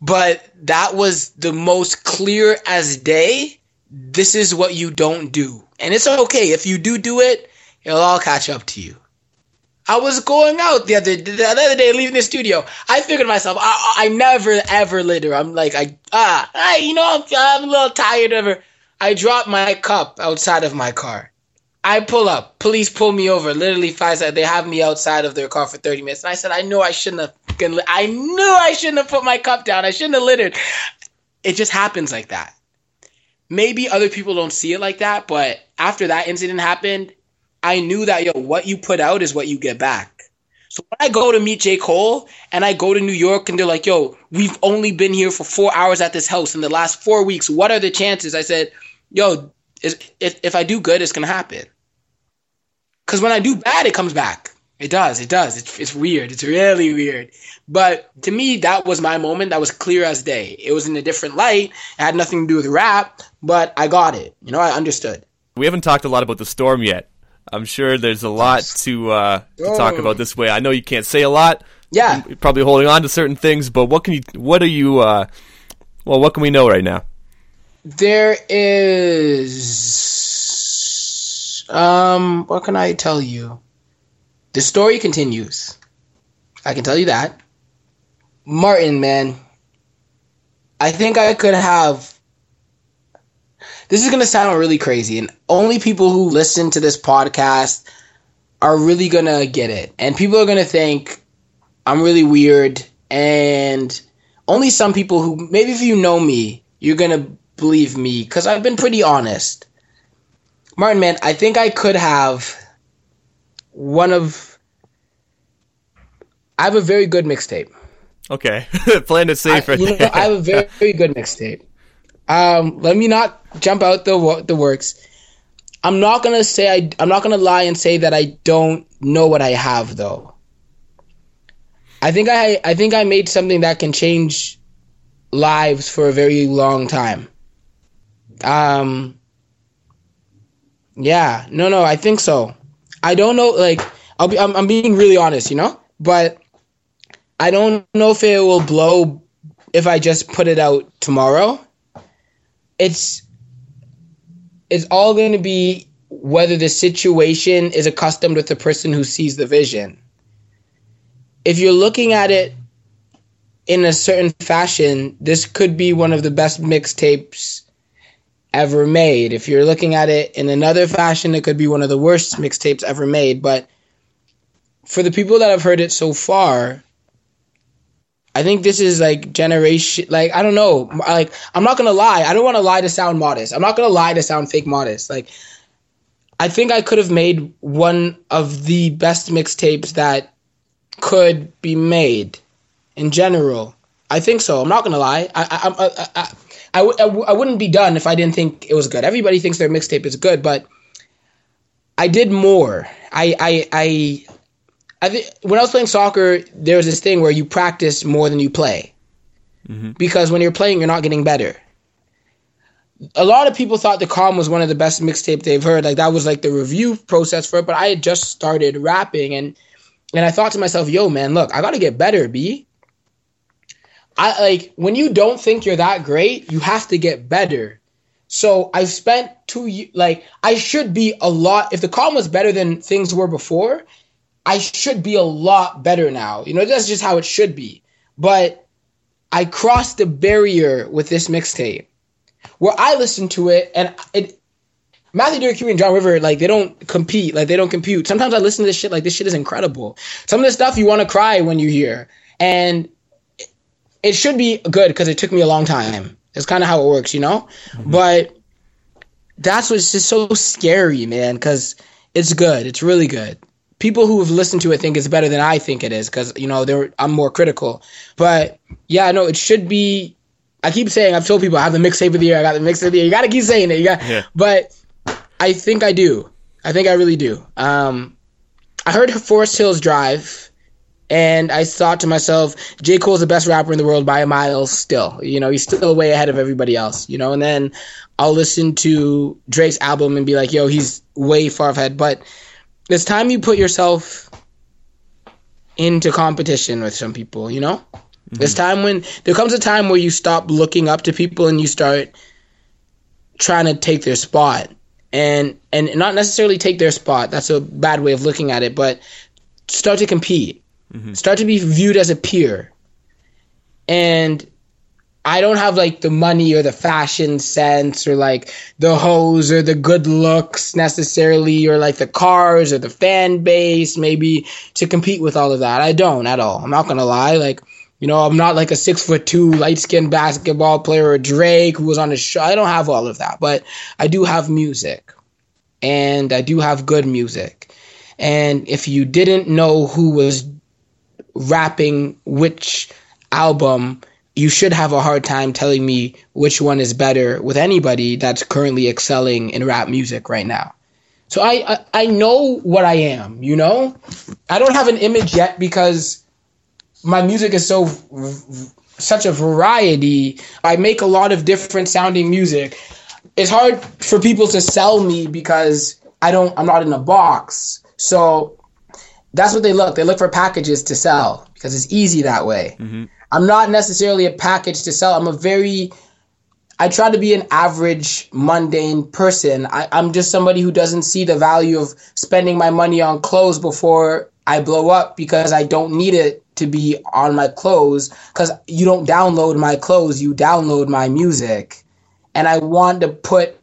S14: but that was the most clear as day. This is what you don't do, and it's okay if you do do it. It'll all catch up to you. I was going out the other the other day, leaving the studio. I figured to myself, I, I never ever litter. I'm like, I ah, I, you know, I'm, I'm a little tired of her. I drop my cup outside of my car. I pull up. Police pull me over. Literally five seconds. They have me outside of their car for 30 minutes. And I said, I know I shouldn't have. I knew I shouldn't have put my cup down. I shouldn't have littered. It just happens like that. Maybe other people don't see it like that, but after that incident happened, I knew that yo, what you put out is what you get back. So when I go to meet J. Cole and I go to New York and they're like, yo, we've only been here for four hours at this house in the last four weeks. What are the chances? I said, yo, if, if I do good, it's going to happen. Because when I do bad, it comes back. It does. It does. It's, it's weird. It's really weird. But to me, that was my moment. That was clear as day. It was in a different light. It had nothing to do with rap, but I got it. You know, I understood.
S13: We haven't talked a lot about the storm yet. I'm sure there's a lot to, uh, to talk about this way. I know you can't say a lot.
S14: Yeah.
S13: You're probably holding on to certain things, but what can you? What are you? Uh, well, what can we know right now?
S14: There is. Um, what can I tell you? The story continues. I can tell you that. Martin, man. I think I could have. This is going to sound really crazy, and only people who listen to this podcast are really going to get it. And people are going to think I'm really weird, and only some people who, maybe if you know me, you're going to believe me, because I've been pretty honest. Martin, man, I think I could have one of. I have a very good mixtape.
S13: Okay, *laughs* playing it safe
S14: I,
S13: right
S14: you know. I have a very, *laughs* very good mixtape. Um, let me not jump out the the works. I'm not gonna say I. I'm not gonna lie and say that I don't know what I have though. I think I. I think I made something that can change lives for a very long time. Um. Yeah. No. No. I think so. I don't know. Like, I'll be. I'm, I'm being really honest. You know, but I don't know if it will blow if I just put it out tomorrow. It's it's all going to be whether the situation is accustomed with the person who sees the vision. If you're looking at it in a certain fashion, this could be one of the best mixtapes ever made. If you're looking at it in another fashion, it could be one of the worst mixtapes ever made. But for the people that have heard it so far, I think this is like generation. Like I don't know. Like I'm not gonna lie. I don't want to lie to sound modest. I'm not gonna lie to sound fake modest. Like I think I could have made one of the best mixtapes that could be made in general. I think so. I'm not gonna lie. I I I I, I, I, w- I, w- I wouldn't be done if I didn't think it was good. Everybody thinks their mixtape is good, but I did more. I I I I think when I was playing soccer, there was this thing where you practice more than you play, mm-hmm. because when you're playing, you're not getting better. A lot of people thought the Calm was one of the best mixtape they've heard. Like that was like the review process for it. But I had just started rapping, and and I thought to myself, "Yo, man, look, I got to get better, b." I like when you don't think you're that great, you have to get better. So I've spent two like I should be a lot. If the calm was better than things were before, I should be a lot better now. You know, that's just how it should be. But I crossed the barrier with this mixtape, where I listened to it and it. Matthew Derek and John River, like they don't compete, like they don't compute. Sometimes I listen to this shit, like this shit is incredible. Some of the stuff you want to cry when you hear, and it should be good because it took me a long time. It's kind of how it works, you know. But that's what's just so scary, man. Because it's good. It's really good. People who have listened to it think it's better than I think it is because you know they're I'm more critical. But yeah, no, it should be. I keep saying I've told people I have the mixtape of the year. I got the mixtape of the year. You got to keep saying it. You got,
S13: Yeah.
S14: but I think I do. I think I really do. Um, I heard Forest Hills Drive, and I thought to myself, J. Cole's the best rapper in the world by a mile still. You know, he's still way ahead of everybody else, you know, and then I'll listen to Drake's album and be like, yo, he's way far ahead. But it's time you put yourself into competition with some people, you know? Mm-hmm. It's time when there comes a time where you stop looking up to people and you start trying to take their spot and and not necessarily take their spot that's a bad way of looking at it but start to compete Mm-hmm. start to be viewed as a peer and i don't have like the money or the fashion sense or like the hoes or the good looks necessarily or like the cars or the fan base maybe to compete with all of that i don't at all i'm not gonna lie like you know, I'm not like a six foot two light skinned basketball player or Drake who was on a show. I don't have all of that, but I do have music. And I do have good music. And if you didn't know who was rapping which album, you should have a hard time telling me which one is better with anybody that's currently excelling in rap music right now. So I, I, I know what I am, you know? I don't have an image yet because my music is so such a variety. I make a lot of different sounding music. It's hard for people to sell me because I don't I'm not in a box. So that's what they look. They look for packages to sell because it's easy that way. Mm-hmm. I'm not necessarily a package to sell. I'm a very I try to be an average, mundane person. I, I'm just somebody who doesn't see the value of spending my money on clothes before I blow up because I don't need it to be on my clothes. Because you don't download my clothes, you download my music. And I want to put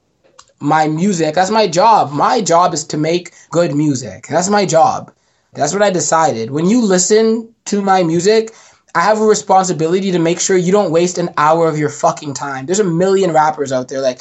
S14: my music, that's my job. My job is to make good music. That's my job. That's what I decided. When you listen to my music, I have a responsibility to make sure you don't waste an hour of your fucking time. There's a million rappers out there. Like,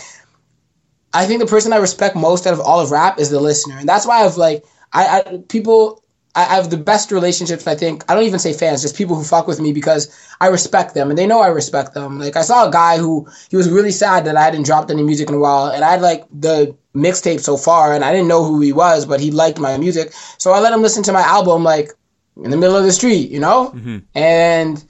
S14: I think the person I respect most out of all of rap is the listener, and that's why I've like, I, I people, I, I have the best relationships. I think I don't even say fans, just people who fuck with me because I respect them, and they know I respect them. Like, I saw a guy who he was really sad that I hadn't dropped any music in a while, and I had like the mixtape so far, and I didn't know who he was, but he liked my music, so I let him listen to my album like in the middle of the street, you know? Mm-hmm. And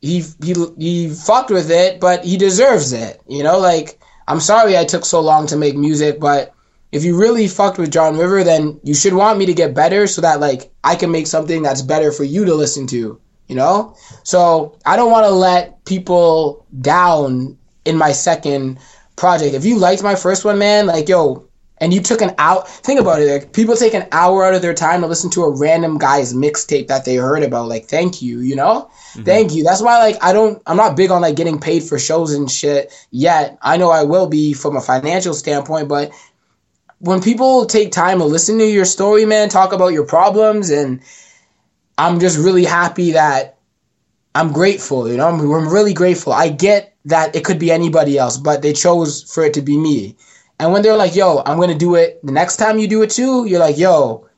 S14: he he he fucked with it, but he deserves it, you know? Like I'm sorry I took so long to make music, but if you really fucked with John River, then you should want me to get better so that like I can make something that's better for you to listen to, you know? So I don't want to let people down in my second project. If you liked my first one, man, like yo, and you took an out think about it like people take an hour out of their time to listen to a random guy's mixtape that they heard about like thank you you know? Mm-hmm. Thank you. That's why like i don't i'm not big on like getting paid for shows and shit yet. I know i will be from a financial standpoint but when people take time to listen to your story man talk about your problems and i'm just really happy that i'm grateful you know? I'm, I'm really grateful. I get that it could be anybody else but they chose for it to be me and when they're like, yo, I'm going to do it the next time you do it too, you're like, yo,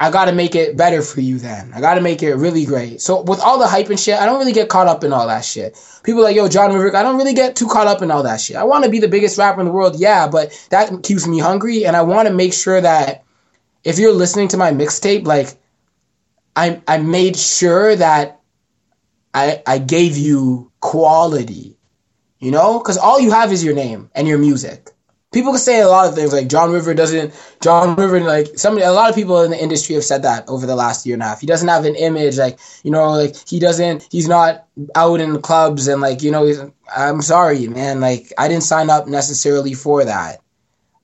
S14: I got to make it better for you then. I got to make it really great. So with all the hype and shit, I don't really get caught up in all that shit. People like, yo, John Rivers, I don't really get too caught up in all that shit. I want to be the biggest rapper in the world, yeah, but that keeps me hungry. And I want to make sure that if you're listening to my mixtape, like, I I made sure that I I gave you quality, you know, because all you have is your name and your music. People can say a lot of things like John River doesn't. John River like some a lot of people in the industry have said that over the last year and a half. He doesn't have an image like you know like he doesn't. He's not out in clubs and like you know. I'm sorry, man. Like I didn't sign up necessarily for that.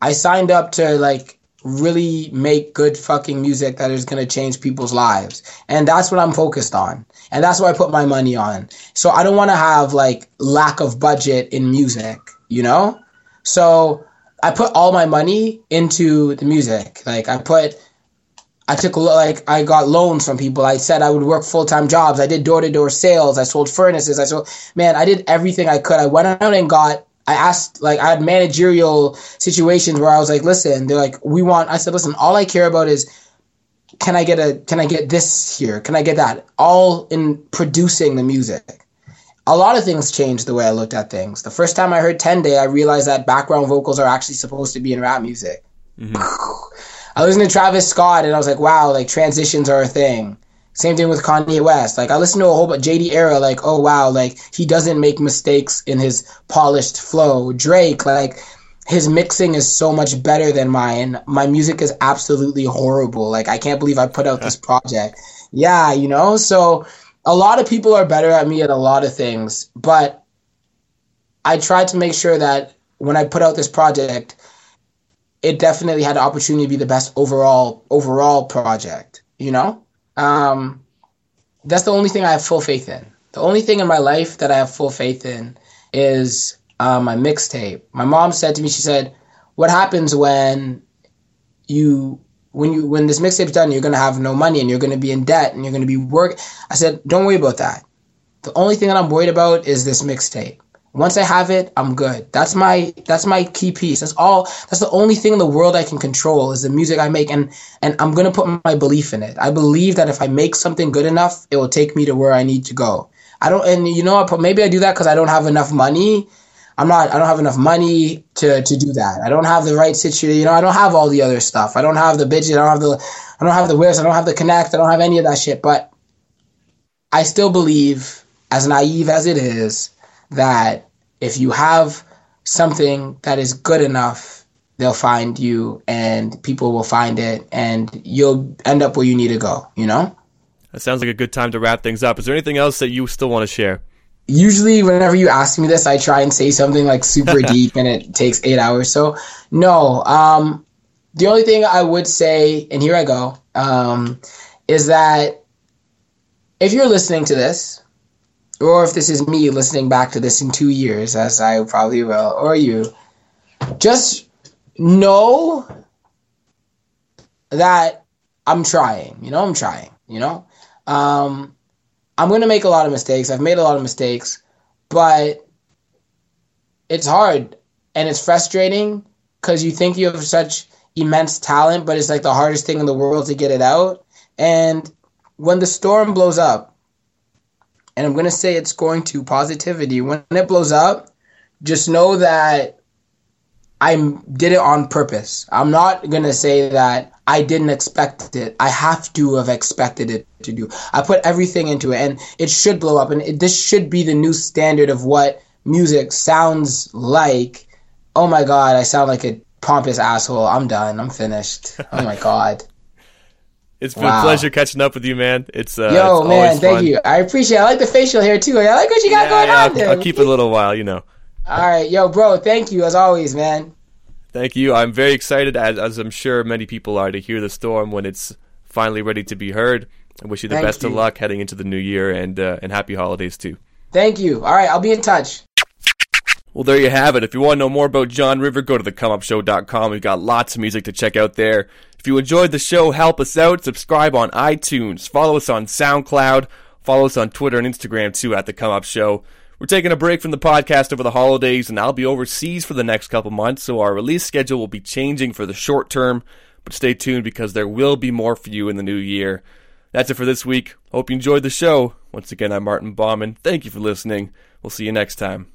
S14: I signed up to like really make good fucking music that is going to change people's lives. And that's what I'm focused on. And that's what I put my money on. So I don't want to have like lack of budget in music, you know? So I put all my money into the music. Like I put I took like I got loans from people. I said I would work full time jobs. I did door to door sales. I sold furnaces. I sold man. I did everything I could. I went out and got I asked like I had managerial situations where I was like, listen, they're like, we want I said, listen, all I care about is can I get a can I get this here? Can I get that? All in producing the music. A lot of things changed the way I looked at things. The first time I heard 10 Day, I realized that background vocals are actually supposed to be in rap music. Mm-hmm. I listened to Travis Scott and I was like, wow, like transitions are a thing. Same thing with Kanye West. Like I listened to a whole bunch JD era, like, oh wow, like he doesn't make mistakes in his polished flow. Drake, like his mixing is so much better than mine. My music is absolutely horrible. Like I can't believe I put out this *laughs* project. Yeah, you know? So a lot of people are better at me at a lot of things, but I tried to make sure that when I put out this project, it definitely had the opportunity to be the best overall overall project, you know? Um, that's the only thing I have full faith in. The only thing in my life that I have full faith in is uh, my mixtape. My mom said to me, she said, "What happens when you when you when this mixtape's done? You're gonna have no money and you're gonna be in debt and you're gonna be work." I said, "Don't worry about that. The only thing that I'm worried about is this mixtape. Once I have it, I'm good. That's my that's my key piece. That's all. That's the only thing in the world I can control is the music I make, and and I'm gonna put my belief in it. I believe that if I make something good enough, it will take me to where I need to go. I don't, and you know, maybe I do that because I don't have enough money. I'm not. I don't have enough money to to do that. I don't have the right situation. You know, I don't have all the other stuff. I don't have the bitches. I don't have the. I don't have the whiz. I don't have the connect. I don't have any of that shit. But I still believe, as naive as it is, that if you have something that is good enough, they'll find you and people will find it and you'll end up where you need to go, you know?
S13: That sounds like a good time to wrap things up. Is there anything else that you still want to share?
S14: Usually, whenever you ask me this, I try and say something like super *laughs* deep and it takes eight hours. So, no. Um, the only thing I would say, and here I go, um, is that if you're listening to this, or if this is me listening back to this in two years, as I probably will, or you, just know that I'm trying. You know, I'm trying. You know, um, I'm gonna make a lot of mistakes. I've made a lot of mistakes, but it's hard and it's frustrating because you think you have such immense talent, but it's like the hardest thing in the world to get it out. And when the storm blows up, and I'm going to say it's going to positivity. When it blows up, just know that I did it on purpose. I'm not going to say that I didn't expect it. I have to have expected it to do. I put everything into it and it should blow up and it, this should be the new standard of what music sounds like. Oh my god, I sound like a pompous asshole. I'm done. I'm finished. Oh my *laughs* god.
S13: It's been
S14: Wow.
S13: a pleasure catching up with you, man. It's uh,
S14: Yo,
S13: it's
S14: man, thank
S13: fun.
S14: you. I appreciate it. I like the facial hair too. I like what you got
S13: Yeah,
S14: going
S13: yeah,
S14: on there.
S13: I'll, I'll keep it a little while, you know.
S14: All right, yo, bro, thank you as always, man.
S13: Thank you. I'm very excited, as, as I'm sure many people are, to hear the storm when it's finally ready to be heard. I wish you the
S14: Thank
S13: best of luck heading into the new year and uh, and happy holidays too.
S14: Thank you. All right, I'll be in touch.
S13: Well, there you have it. If you want to know more about John River, go to thecomeupshow.com. We've got lots of music to check out there. If you enjoyed the show, help us out. Subscribe on iTunes. Follow us on SoundCloud. Follow us on Twitter and Instagram too at The Come Up Show. We're taking a break from the podcast over the holidays, and I'll be overseas for the next couple months, so our release schedule will be changing for the short term. But stay tuned because there will be more for you in the new year. That's it for this week. Hope you enjoyed the show. Once again, I'm Martin Bauman. Thank you for listening. We'll see you next time.